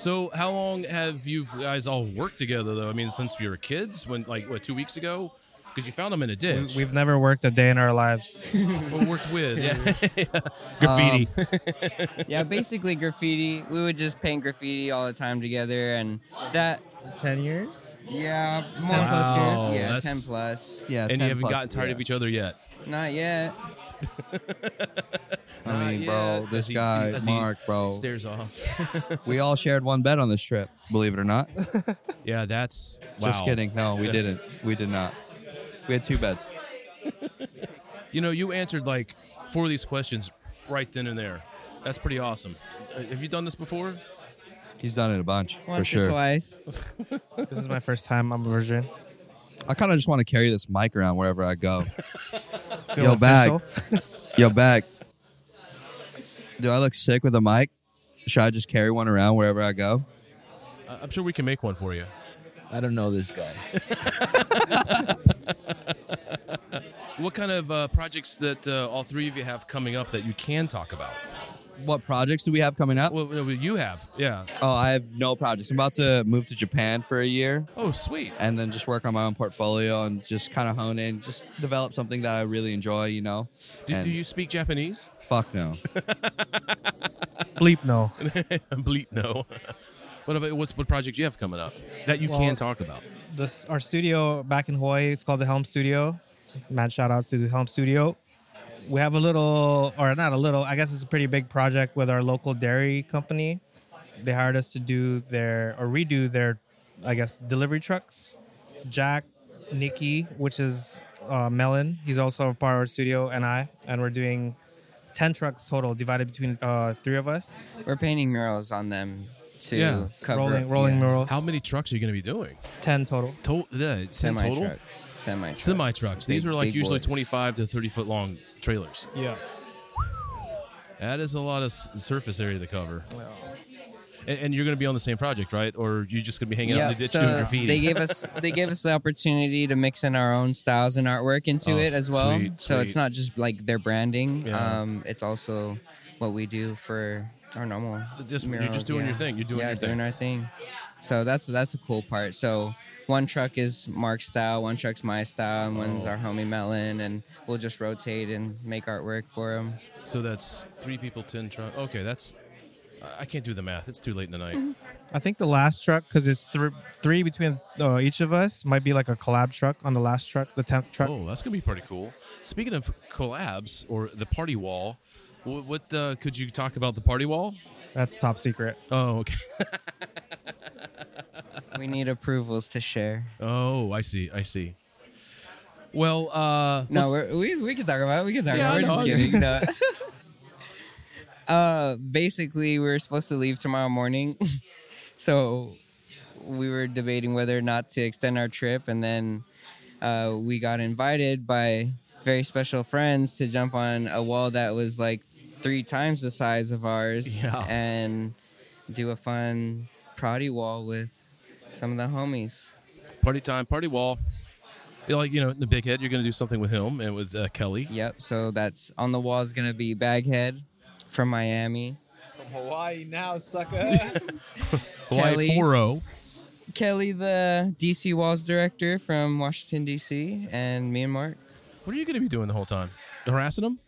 So, how long have you guys all worked together, though? I mean, since you were kids, when like what two weeks ago? Because you found them in a ditch. we've never worked a day in our lives. Or worked with. Yeah. Graffiti. Um, yeah, basically graffiti. We would just paint graffiti all the time together, and that. Ten years. Yeah, more 10 plus Wow, years. Yeah, ten plus. Yeah, and 10 you haven't plus, gotten tired yeah. of each other yet. Not yet. I mean, bro, this he- guy, as he Mark, bro, Stares off. we all shared one bed on this trip. Believe it or not. yeah, that's wow. Just kidding. No, we didn't. We did not. We had two beds. You know, you answered like four of these questions right then and there. That's pretty awesome. Uh, have you done this before? He's done it a bunch Once for sure. or twice. This is my first time. I'm a virgin. I kind of just want to carry this mic around wherever I go. Feel Yo, bag. Yo, back. Do I look sick with a mic? Should I just carry one around wherever I go? I- I'm sure we can make one for you. I don't know this guy. What kind of uh, projects that uh, all three of you have coming up that you can talk about? What projects do we have coming up? Well, no, you have, yeah. Oh, I have no projects. I'm about to move to Japan for a year Oh, sweet. and then just work on my own portfolio and just kind of hone in, just develop something that I really enjoy, you know? Do, And do you speak Japanese? Fuck no. Bleep no. Bleep no. what about what's what projects you have coming up that you can talk about? This our studio back in Hawaii. It's called the Helm Studio. Mad shout outs to the Helm Studio. We have a little, or not a little. I guess it's a pretty big project with our local dairy company. They hired us to do their or redo their, I guess, delivery trucks. Jack, Nikki, which is uh, Melon. He's also a part of our studio, and I, and we're doing ten trucks total, divided between uh, three of us. We're painting murals on them to Yeah. cover rolling, rolling yeah. murals. How many trucks are you going to be doing? Ten total. To- yeah, ten Semi total. trucks. Semi trucks. Semi trucks. These Big- are like usually boys. 25 to 30 foot long trailers. Yeah. That is a lot of s- surface area to cover. And, and you're going to be on the same project, right? Or you're just going to be hanging out in the Yep, ditch so doing graffiti? They gave us they gave us the opportunity to mix in our own styles and artwork into Oh, it as well. sweet, so it's sweet. not just like their branding. Yeah. Um, it's also what we do for our normal. Just- you're just murals, doing your thing. You're doing yeah, your doing thing. our thing. So that's that's a cool part. So one truck is Mark's style, one truck's my style, and one's Oh. our homie Melon, and we'll just rotate and make artwork for him. so that's three people, 10 trucks. Okay, that's. I- I can't do the math. It's too late in the night. I think the last truck, because it's thr three between uh, each of us, might be like a collab truck on the last truck, the tenth truck. Oh, that's gonna be pretty cool. Speaking of collabs or the party wall, wh- what uh, could you talk about the party wall? That's top secret. Oh, okay. we need approvals to share. Oh, I see. I see. Well, uh, No, we're, we we can talk about it. We can talk Yeah, about it. We're just kidding. No. uh, basically, we were supposed to leave tomorrow morning, so we were debating whether or not to extend our trip, and then uh, we got invited by very special friends to jump on a wall that was like three times the size of ours, Yeah. and do a fun proudy wall with some of the homies. Party time, party wall. You like you know the big head. You're going to do something with him and with uh, Kelly. Yep. So that's on the wall is gonna be Baghead from Miami. From Hawaii now, sucker. Hawaii Kelly. 4-0. Kelly, the DC Walls director from Washington D.C., and me and Mark. What are you going to be doing the whole time? Harassing him?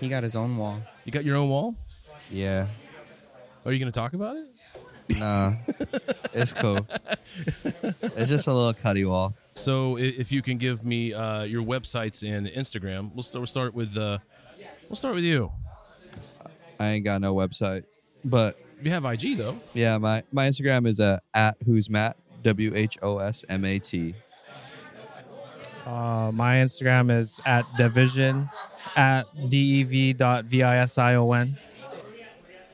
He got his own wall. You got your own wall? Yeah. Are you going to talk about it? Nah. it's cool. It's just a little cutty wall. So i- if you can give me uh, your websites and Instagram, we'll start, we'll start with uh, we'll start with you. I ain't got no website, but You have IG though. yeah, my my Instagram is uh, at who's Matt W H O S M A T. Uh, my Instagram is at division at dev dot vision.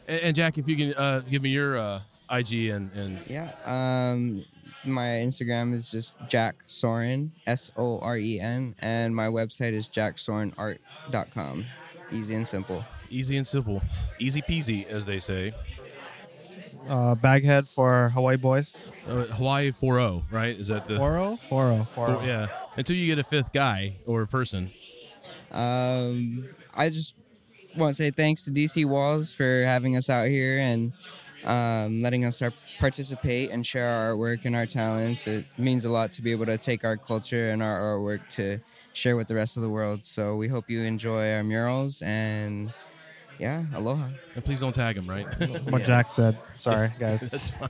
And, and Jack, if you can uh, give me your uh, IG and, and Yeah. Um, my Instagram is just Jack Soren, S O R E N, and my website is jacksorenart.com. Easy and simple. easy and simple, easy peasy, as they say. Uh, Baghead for Hawaii Boys. Uh, Hawaii 4-0, right? Is that the 4-0? 4-0. Four- 4-0. yeah. Until you get a fifth guy or a person. Um, I just want to say thanks to DC Walls for having us out here and um, letting us our, participate and share our artwork and our talents. It means a lot to be able to take our culture and our artwork to share with the rest of the world. So we hope you enjoy our murals and yeah, aloha. And please don't tag him, right? What Jack said. Sorry, guys. That's fine.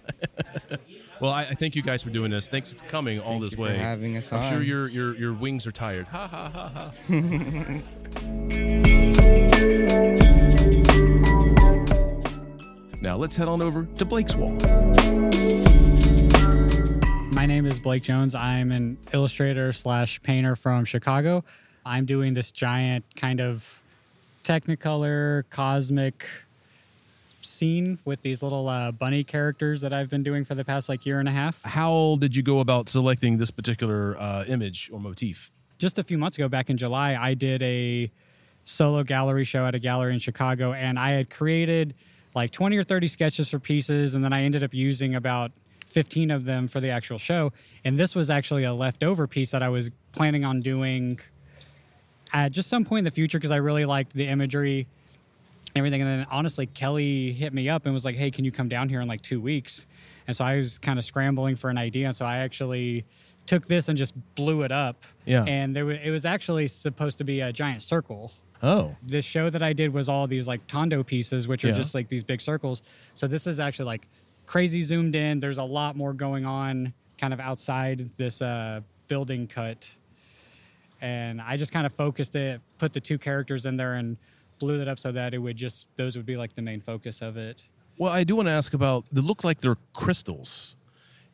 well, I, I thank you guys for doing this. Thanks for coming all Thank this you for way. having us I'm sure your your your wings are tired. Ha ha ha ha. Now let's head on over to Blake's wall. My name is Blake Jones. I'm an illustrator slash painter from Chicago. I'm doing this giant kind of technicolor cosmic scene with these little uh, bunny characters that I've been doing for the past like year and a half. How did you go about selecting this particular uh, image or motif? Just a few months ago, back in July, I did a solo gallery show at a gallery in Chicago, and I had created like 20 or 30 sketches for pieces, and then I ended up using about 15 of them for the actual show. And this was actually a leftover piece that I was planning on doing at just some point in the future because I really liked the imagery and everything. And then honestly, Kelly hit me up and was like, "Hey, can you come down here in like two weeks?" And so I was kind of scrambling for an idea. And so I actually took this and just blew it up. Yeah. And there it was actually supposed to be a giant circle. Oh. This show that I did was all these like Tondo pieces, which are Yeah. just like these big circles. So this is actually like crazy zoomed in. There's a lot more going on kind of outside this uh, building cut and I just kind of focused it, put the two characters in there, and blew it up so that it would just those would be like the main focus of it. Well, I do want to ask about. They look like they're crystals.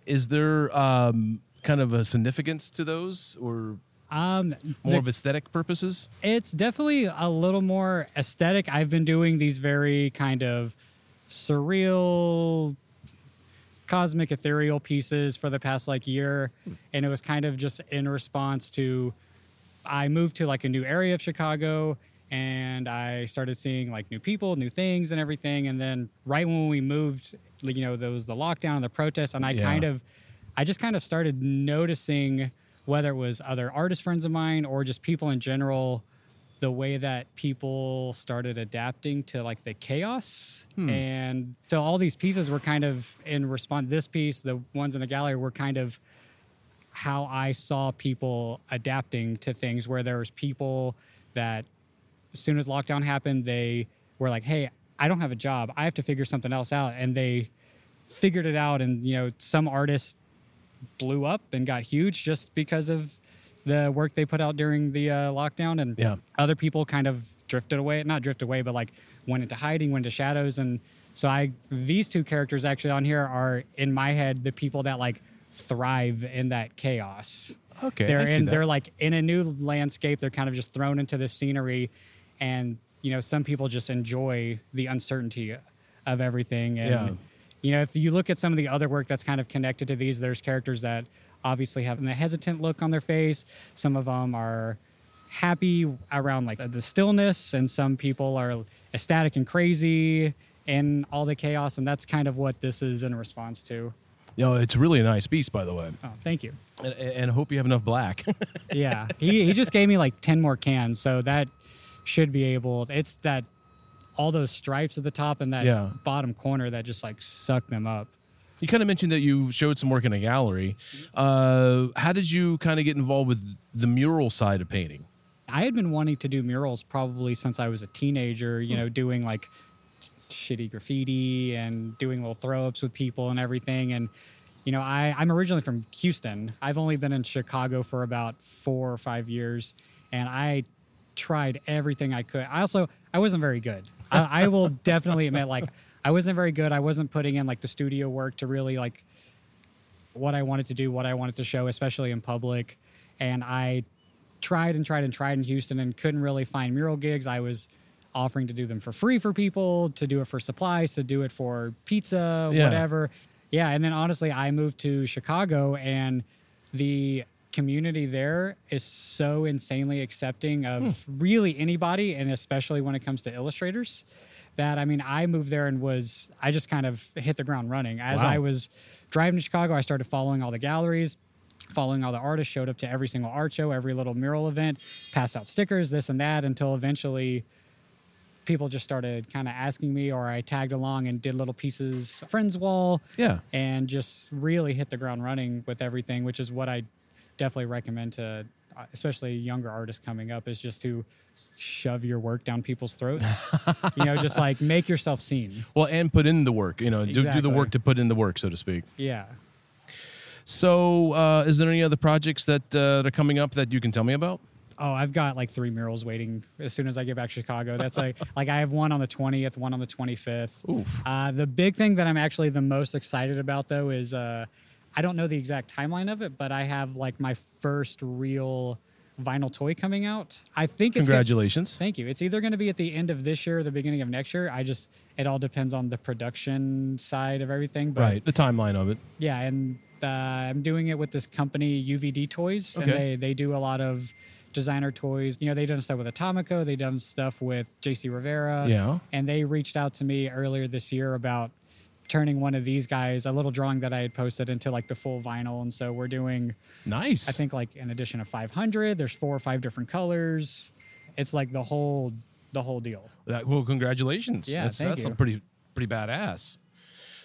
Is there um, kind of a significance to those, or Um, more the- of aesthetic purposes? It's definitely a little more aesthetic. I've been doing these very kind of surreal, cosmic, ethereal pieces for the past like year, and it was kind of just in response to I moved to like a new area of Chicago and I started seeing like new people, new things, and everything. And then right when we moved, like, you know, there was the lockdown and the protests, and I Yeah. kind of, I just kind of started noticing whether it was other artist friends of mine or just people in general, the way that people started adapting to like the chaos. Hmm. And so all these pieces were kind of in response. This piece, the ones in the gallery, were kind of how I saw people adapting to things where there was people that as soon as lockdown happened, they were like, "Hey, I don't have a job. I have to figure something else out." And they figured it out and you know, some artists blew up and got huge just because of the work they put out during the uh, lockdown. And Yeah. other people kind of drifted away not drifted away but like went into hiding went into shadows. And so i these two characters actually on here are in my head the people that like thrive in that chaos. Okay, they're in they're like in a new landscape. They're kind of just thrown into this scenery. And you know some people just enjoy the uncertainty of everything. And Yeah. You know, if you look at some of the other work that's kind of connected to these, there's characters that obviously have a hesitant look on their face. Some of them are happy around like the stillness, and some people are ecstatic and crazy in all the chaos. And that's kind of what this is in response to. You know, it's really a nice piece, by the way. Oh, thank you. And, and I hope you have enough black. yeah, he, he just gave me like 10 more cans. So that should be able, it's that all those stripes at the top and that Yeah. bottom corner that just like suck them up. You kind of mentioned that you showed some work in a gallery. Uh, how did you kind of get involved with the mural side of painting? I had been wanting to do murals probably since I was a teenager, you know, doing like shitty graffiti and doing little throw ups with people and everything. And, you know, I, I'm originally from Houston. I've only been in Chicago for about four or five years. And I tried everything I could. I also, I wasn't very good. I, I will definitely admit, like, I wasn't very good. I wasn't putting in like the studio work to really like what I wanted to do, what I wanted to show, especially in public. And I tried and tried and tried in Houston and couldn't really find mural gigs. I was offering to do them for free for people, to do it for supplies, to do it for pizza, Yeah. whatever. Yeah. And then honestly, I moved to Chicago and the community there is so insanely accepting of hmm. really anybody and especially when it comes to illustrators that I mean I moved there and was I just kind of hit the ground running as Wow. I was driving to Chicago I started following all the galleries following all the artists showed up to every single art show every little mural event passed out stickers this and that until eventually people just started kind of asking me or I tagged along and did little pieces friends wall Yeah. and just really hit the ground running with everything which is what I definitely recommend to uh, especially younger artists coming up is just to shove your work down people's throats you know just like make yourself seen Well, and put in the work, you know, do, do the work to put in the work, so to speak. yeah So, uh, is there any other projects that, uh, that are coming up that you can tell me about? Oh, I've got like three murals waiting as soon as I get back to Chicago. That's like like I have one on the 20th, one on the 25th. Uh, the big thing that I'm actually the most excited about though is uh, I don't know the exact timeline of it, but I have like my first real vinyl toy coming out. I think it's gonna- Congratulations. thank you. It's either going to be at the end of this year or the beginning of next year. I just it all depends on the production side of everything. But Right, the timeline of it. yeah, and uh, I'm doing it with this company UVD Toys, and Okay. they they do a lot of designer toys. You know, they done stuff with Atomico, they done stuff with JC Rivera. Yeah. and they reached out to me earlier this year about turning one of these guys, a little drawing that I had posted, into like the full vinyl, and so we're doing. Nice. I think like an edition of 500. There's four or five different colors. It's like the whole the whole deal. That, well, congratulations. Yeah, that's, thank that's you. a pretty pretty badass.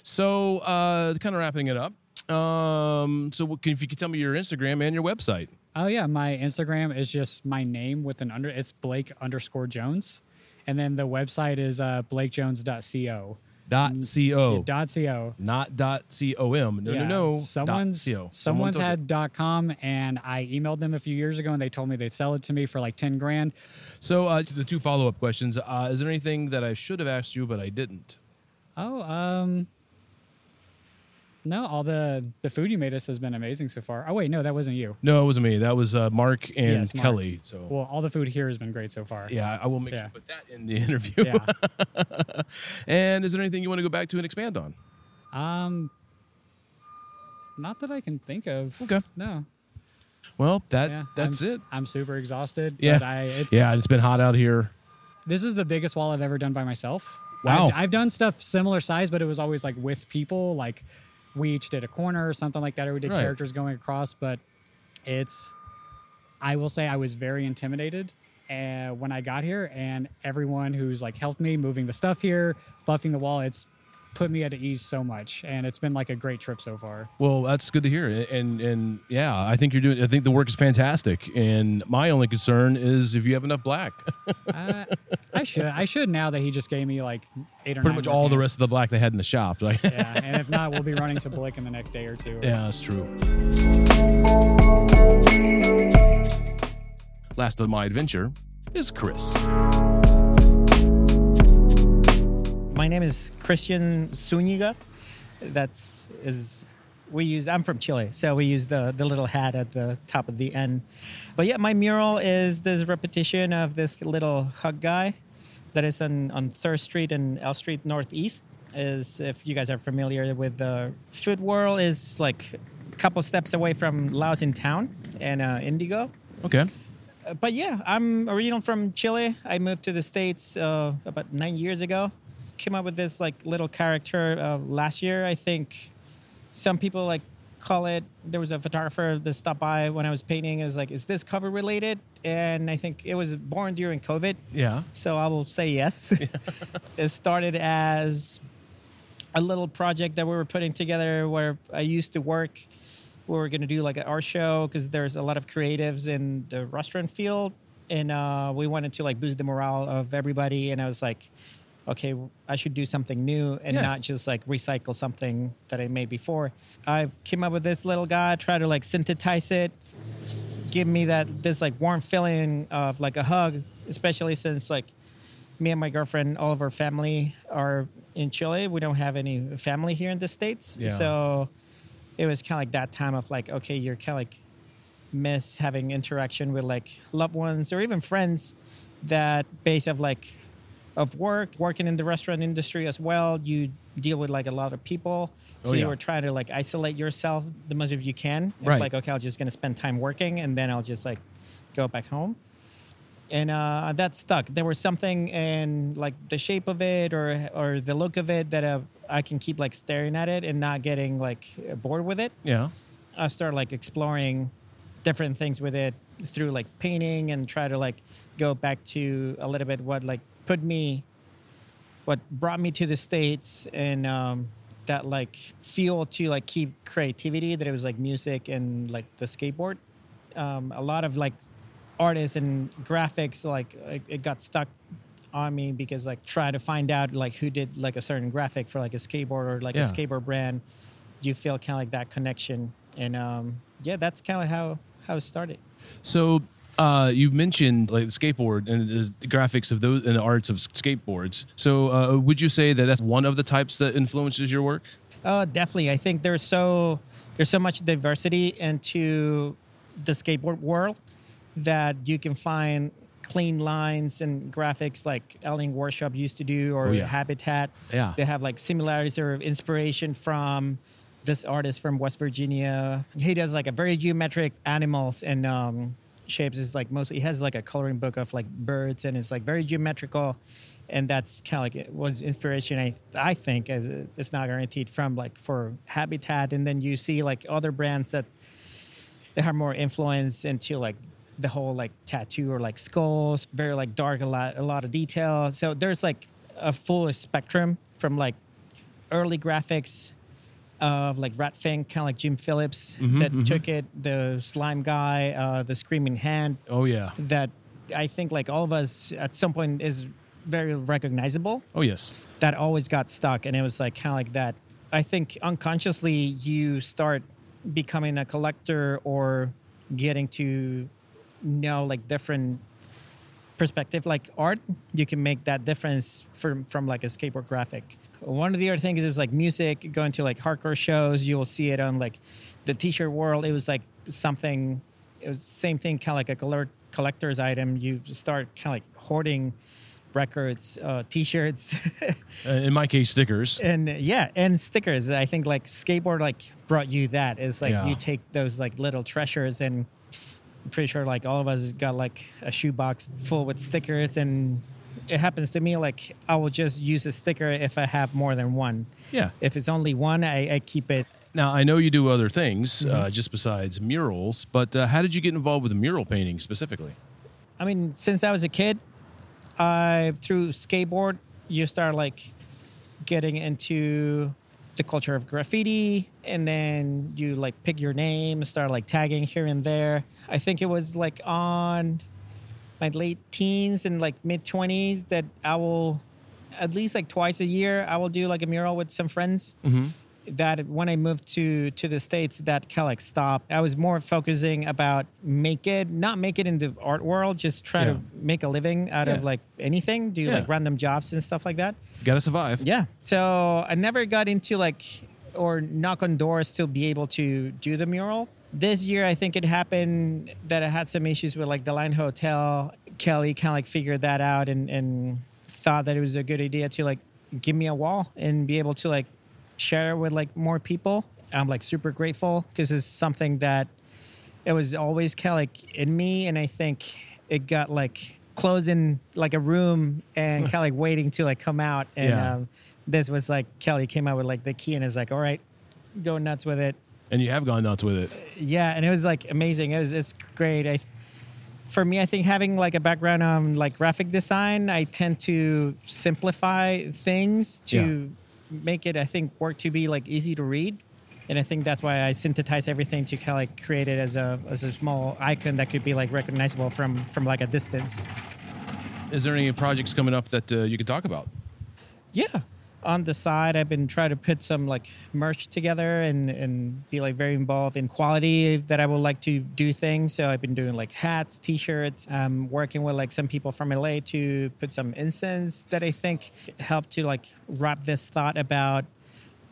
So, uh, kind of wrapping it up. Um, so, what- if you could tell me your Instagram and your website. Oh yeah, my Instagram is just my name with an under. It's Blake underscore Jones, and then the website is uh, blakejones.co. Dot co. Dot co. Not dot com. No, Yeah, no, no. Someone's co. someone's it. had dot com, and I emailed them a few years ago, and they told me they'd sell it to me for like ten grand. So, uh, the two follow up questions. Uh, is there anything that I should have asked you but I didn't? Oh, um, no, all the the food you made us has been amazing so far. Oh wait, no, that wasn't you. No, it wasn't me. That was uh, Mark and Yes, Mark. Kelly. So, Well, all the food here has been great so far. yeah, I will make sure Yeah. to put that in the interview. Yeah. and is there anything you want to go back to and expand on? Um, not that I can think of. Okay. No. Well, that Yeah, that's I'm, s- it. I'm super exhausted. Yeah. But I, it's, yeah, it's been hot out here. This is the biggest wall I've ever done by myself. Wow. I've, I've done stuff similar size, but it was always like with people. Like we each did a corner or something like that, or we did Right. characters going across. But it's, I will say, I was very intimidated. uh, when I got here, and everyone who's like helped me moving the stuff here, buffing the wall, it's put me at ease so much, and it's been like a great trip so far. Well, that's good to hear, and and yeah, I think you're doing. I think the work is fantastic, and my only concern is if you have enough black. uh, I should, I should now that he just gave me like eight or Pretty much all the rest of the black they had in the shop. Like, yeah, and if not, we'll be running to Blick in the next day or two. Yeah, that's true. Last of my adventure is Chris. My name is Christian Zuniga. That's is we use. I'm from Chile, so we use the the little hat at the top of the end. But yeah, my mural is this repetition of this little hug guy that is on on Third Street and L Street Northeast, is if you guys are familiar with the Food World is like a couple steps away from Laos in town and uh, Indigo. Okay. Uh, But yeah, I'm original from Chile. I moved to the states uh, about nine years ago. Came up with this like little character uh, last year. I think some people like call it. There was a photographer that stopped by when I was painting. Is like, is this COVID related? And I think it was born during COVID. Yeah. So I will say yes. it started as a little project that we were putting together where I used to work. We were going to do like an art show because there's a lot of creatives in the restaurant field. And uh, we wanted to like boost the morale of everybody. And I was like, okay, I should do something new and Yeah. not just like recycle something that I made before. I came up with this little guy, try to like synthesize it, give me that this like warm feeling of like a hug, especially since like me and my girlfriend, all of our family are in Chile. We don't have any family here in the states, Yeah. so it was kind of like that time of like, okay, you're kind of like miss having interaction with like loved ones or even friends that base of like of work working in the restaurant industry as well you deal with like a lot of people so Oh, you yeah. were trying to like isolate yourself the most of you can it's Right. like okay i'm just gonna spend time working and then i'll just like go back home and uh, that stuck. There was something in like the shape of it or or the look of it that uh, I can keep like staring at it and not getting like bored with it. Yeah. I started like exploring different things with it through like painting and try to like go back to a little bit what like put me what brought me to the states and um that like fuel to like keep creativity that it was like music and like the skateboard. Um a lot of like artists and graphics like it, it got stuck on me because like try to find out like who did like a certain graphic for like a skateboard or like a skateboard brand. You feel kind of like that connection. And um yeah that's kind of how how it started. So uh, you mentioned like the skateboard and the graphics of those and the arts of skateboards. So uh, would you say that that's one of the types that influences your work? Oh, definitely. I think there's so there's so much diversity into the skateboard world that you can find clean lines and graphics like Alien Workshop used to do or Oh, yeah. Habitat. Yeah. They have like similarities or inspiration from this artist from West Virginia. He does like a very geometric animals and um, shapes. Is like mostly he has like a coloring book of like birds and it's like very geometrical. And that's kind of like it was inspiration. I I think as it's not guaranteed from like for Habitat. And then you see like other brands that they have more influence into like the whole like tattoo or like skulls, very like dark, a lot a lot of detail. So there's like a full spectrum from like early graphics of like Rat Fink, kind of like Jim Phillips Mhm, that mhm. took it, the slime guy, uh, the screaming hand. Oh yeah. That I think like all of us at some point is very recognizable Oh yes. that always got stuck and it was like kind of like that i think unconsciously you start becoming a collector or getting to know like different perspective like art you can make that difference from from like a skateboard graphic one of the other things is like music going to like hardcore shows you will see it on like the t-shirt world. It was like something it was same thing kind of like a collector's item. You start kind of like hoarding records uh, t-shirts. Uh, in my case, stickers. and yeah and stickers. I think like skateboard like brought you that. Is like Yeah. you take those like little treasures and i'm pretty sure like all of us got like a shoebox full with stickers and it happens to me like i will just use a sticker if i have more than one Yeah. if it's only one i, I keep it Now I know you do other things uh, Mhm. just besides murals, but uh, how did you get involved with mural painting specifically? I mean, since I was a kid, I through skateboard, you start like getting into the culture of graffiti, and then you like pick your name, start like tagging here and there. I think it was like on my late teens and like mid twenties that I will at least like twice a year I will do like a mural with some friends Mm-hmm. that when I moved to to the states, that kind of like stopped. I was more focusing about make it, not make it in the art world, just try Yeah. to make a living out Yeah. of like anything, do Yeah. like random jobs and stuff like that. Got to survive. Yeah. So I never got into like or knock on doors to be able to do the mural. This year, I think it happened that I had some issues with like the Line Hotel. Kelly kind of like figured that out and and thought that it was a good idea to like give me a wall and be able to like share with like more people. I'm like super grateful because it's something that it was always kind of like in me, and I think it got like closed in like a room and kind of like waiting to like come out. And Yeah. um, this was like Kelly came out with like the key and is like, all right, go nuts with it. And you have gone nuts with it. Yeah, and it was like amazing. It was it's great. I for me, I think having like a background on like graphic design, I tend to simplify things to make it I think work to be like easy to read. And I think that's why I synthesize everything to kind of like create it as a as a small icon that could be like recognizable from from like a distance. Is there any projects coming up that uh, you could talk about? Yeah. On the side, I've been trying to put some like merch together and, and be like very involved in quality that I would like to do things. So I've been doing like hats, t-shirts. I'm working with like some people from LA to put some incense that I think help to like wrap this thought about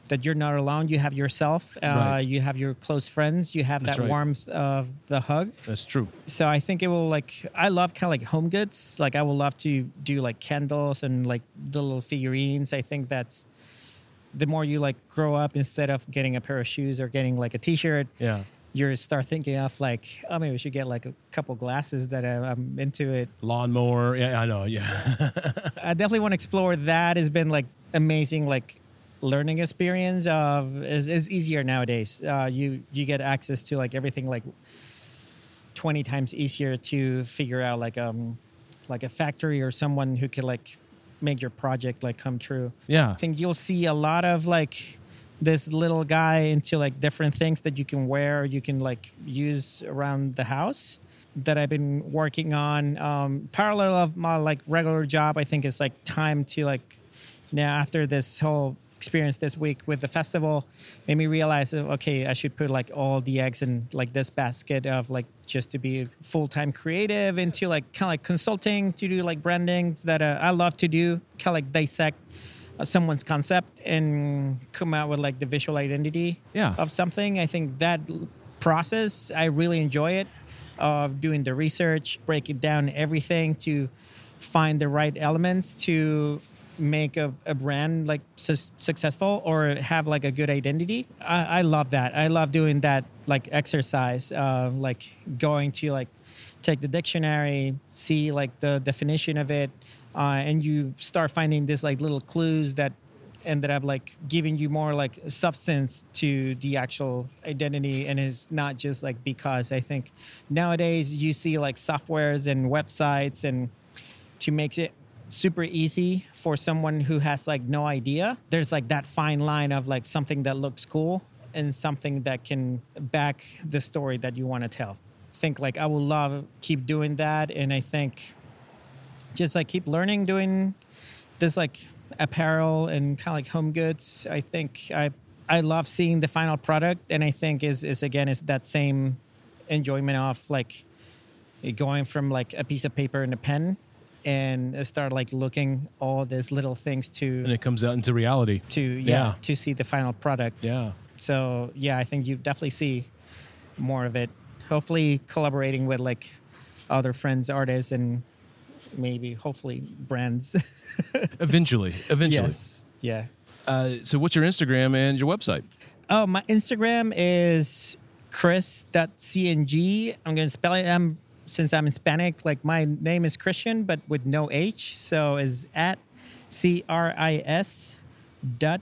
that you're not alone. You have yourself. Uh, Right. You have your close friends. You have That's that right. warmth of the hug That's true. so I think it will like I love kind of like home goods. Like I would love to do like candles and like the little figurines. I think that's the more you like grow up instead of getting a pair of shoes or getting like a T-shirt. Yeah. You start thinking of like, oh, maybe we should get like a couple glasses that I'm into it. Lawnmower. Yeah, I know. Yeah. I definitely want to explore that. Has been like amazing, like learning experience. Of is, is easier nowadays. Uh, you you get access to like everything like twenty times easier to figure out like um like a factory or someone who could like make your project like come true. Yeah. I think you'll see a lot of like this little guy into like different things that you can wear you can like use around the house that I've been working on. Um, parallel of my like regular job, I think it's like time to like now after this whole experience this week with the festival made me realize okay i should put like all the eggs in like this basket of like just to be full-time creative into like kind of like consulting to do like brandings that uh, i love to do kind of like dissect uh, someone's concept and come out with like the visual identity Yeah. of something i think that process i really enjoy it of doing the research breaking down everything to find the right elements to make a, a brand like su- successful or have like a good identity I, I love that. I love doing that like exercise uh, like going to like take the dictionary see like the definition of it uh, and you start finding this like little clues that ended up like giving you more like substance to the actual identity and it's not just like because. I think nowadays you see like softwares and websites and to make it super easy for someone who has like no idea. There's like that fine line of like something that looks cool and something that can back the story that you want to tell. I think like i would love keep doing that and i think just like keep learning doing this like apparel and kind of like home goods. I think i i love seeing the final product and i think is is again is that same enjoyment of like going from like a piece of paper and a pen and start like looking all these little things to and it comes out into reality. to yeah, to see the final product Yeah. so yeah i think you definitely see more of it hopefully collaborating with like other friends artists and maybe hopefully brands Eventually. Eventually. yes yeah Uh, so, what's your Instagram and your website? Oh, my Instagram is cris.zng. I'm going to spell it. Um, since I'm Hispanic, like my name is Christian, but with no H. So is at C R I S dot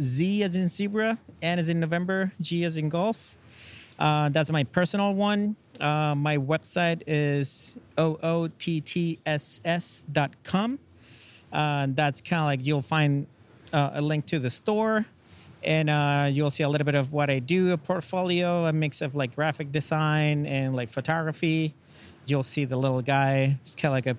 Z as in zebra, N as in November, G as in golf. Uh, that's my personal one. Uh, my website is oottss.com. Uh, that's kind of like you'll find uh, a link to the store and uh, you'll see a little bit of what I do, a portfolio, a mix of like graphic design and like photography. You'll see the little guy. It's kind of like a.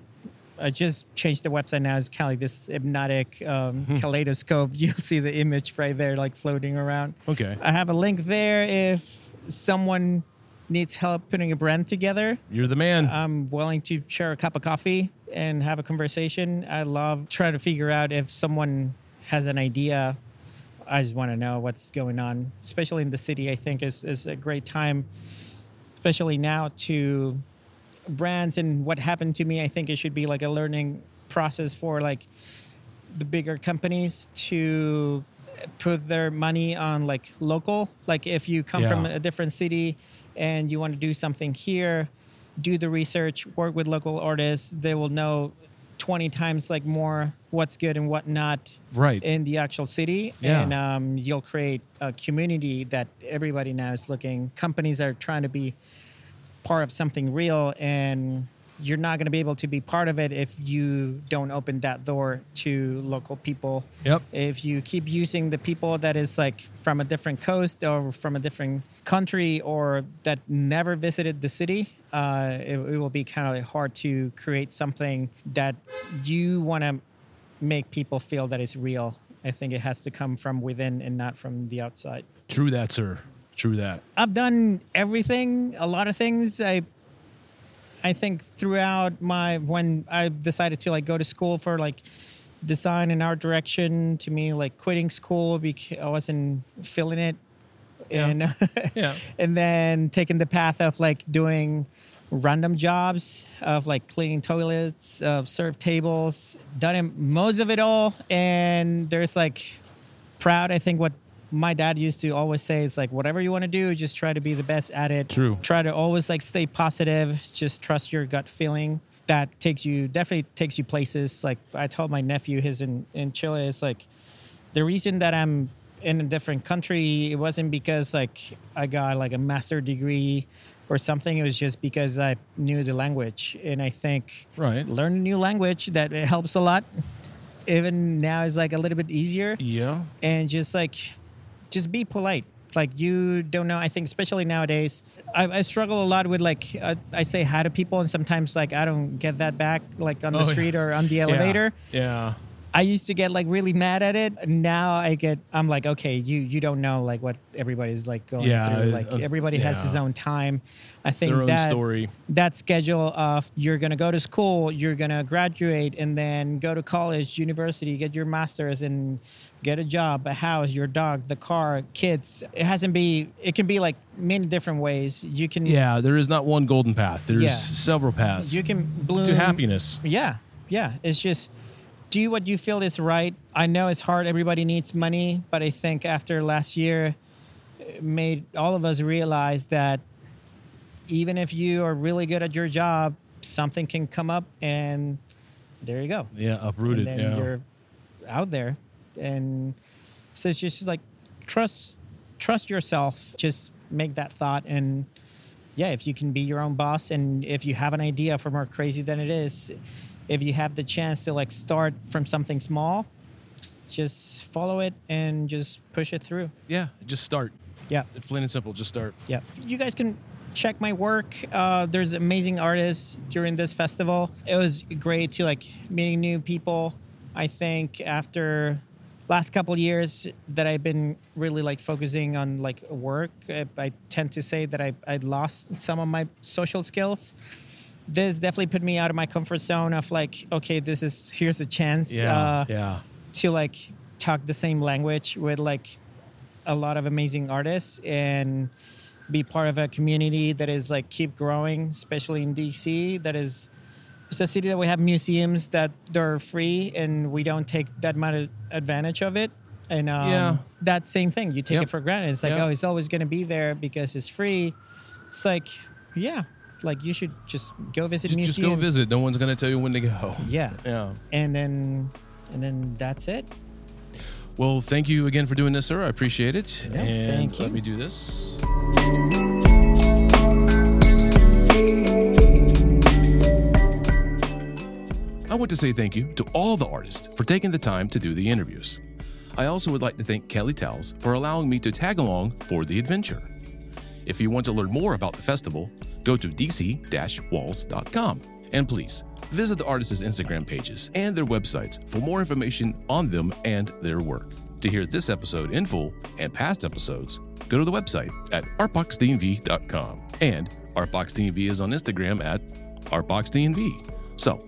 I just changed the website now. It's kind of like this hypnotic um, kaleidoscope. You'll see the image right there, like floating around. Okay. I have a link there if someone needs help putting a brand together. You're the man. I'm willing to share a cup of coffee and have a conversation. I love trying to figure out if someone has an idea. I just want to know what's going on, especially in the city. I think is is a great time, especially now to brands and what happened to me. I think it should be like a learning process for like the bigger companies to put their money on like local. Like if you come from a different city and you want to do something here, do the research, work with local artists. They will know 20 times like more what's good and what not Right. in the actual city Yeah. and um, you'll create a community that everybody now is looking companies are trying to be part of something real and you're not going to be able to be part of it if you don't open that door to local people Yep. if you keep using the people that is like from a different coast or from a different country or that never visited the city uh, it, it will be kind of hard to create something that you want to make people feel that it's real i think it has to come from within and not from the outside True that, sir. True that. I've done everything, a lot of things. I I think throughout my when I decided to like go to school for like design and art direction, to me like quitting school because I wasn't feeling it, and Yeah. and then taking the path of like doing random jobs of like cleaning toilets, uh, serve tables, done most of it all, and there's like proud. I think what my dad used to always say it's like whatever you want to do, just try to be the best at it. True. Try to always like stay positive. Just trust your gut feeling. That takes you definitely takes you places. Like I told my nephew, his in in Chile, it's like the reason that I'm in a different country. It wasn't because like I got like a master degree or something. It was just because I knew the language, and I think Right. learn a new language that it helps a lot. Even now is like a little bit easier Yeah. and just like just be polite. Like you don't know i think especially nowadays i, I struggle a lot with like uh, i say hi to people and sometimes like i don't get that back like on the Oh, yeah. street or on the elevator. Yeah. i used to get like really mad at it. Now i get i'm like okay you you don't know like what everybody's like going Yeah, through. like uh, everybody has his own time. I think Their own that story. that schedule of you're going to go to school, you're going to graduate, and then go to college, university, get your master's, and get a job, a house, your dog, the car, kids. It hasn't be. It can be like many different ways. You can. Yeah, there is not one golden path. There's Yeah. several paths. You can bloom to happiness. Yeah, yeah. It's just do what you feel is right. I know it's hard. Everybody needs money, but I think after last year, it made all of us realize that even if you are really good at your job, something can come up, and there you go. Yeah, uprooted. And then yeah. you're out there, and so it's just like trust, trust yourself. Just make that thought, and yeah, if you can be your own boss, and if you have an idea for more crazy than it is, if you have the chance to like start from something small, just follow it and just push it through. yeah, just start. Yeah. Plain and simple, just start. Yeah. You guys can check my work. Uh, there's amazing artists during this festival. It was great to like meeting new people. I think after last couple years that I've been really like focusing on like work, I, I tend to say that I I lost some of my social skills. This definitely put me out of my comfort zone of like, okay, this is here's a chance Yeah, uh, yeah. to like talk the same language with like a lot of amazing artists and be part of a community that is like keep growing, especially in DC. That is, it's a city that we have museums that they're free and we don't take that much advantage of it. And um, Yeah. that same thing, you take Yep. it for granted. It's like, Yep. oh, it's always going to be there because it's free. It's like, yeah, like you should just go visit Just, museums. just go visit. No one's gonna tell you when to go. Yeah. Yeah. And then, and then that's it. Well, thank you again for doing this, sir. I appreciate it. Yeah, and thank let me do this. I want to say thank you to all the artists for taking the time to do the interviews. I also would like to thank Kelly Towles for allowing me to tag along for the adventure. If you want to learn more about the festival, go to dc-walls.com. And please, visit the artists' Instagram pages and their websites for more information on them and their work. To hear this episode in full and past episodes, go to the website at artboxdmv.com. And ArtboxDMV is on Instagram at artboxdmv. So,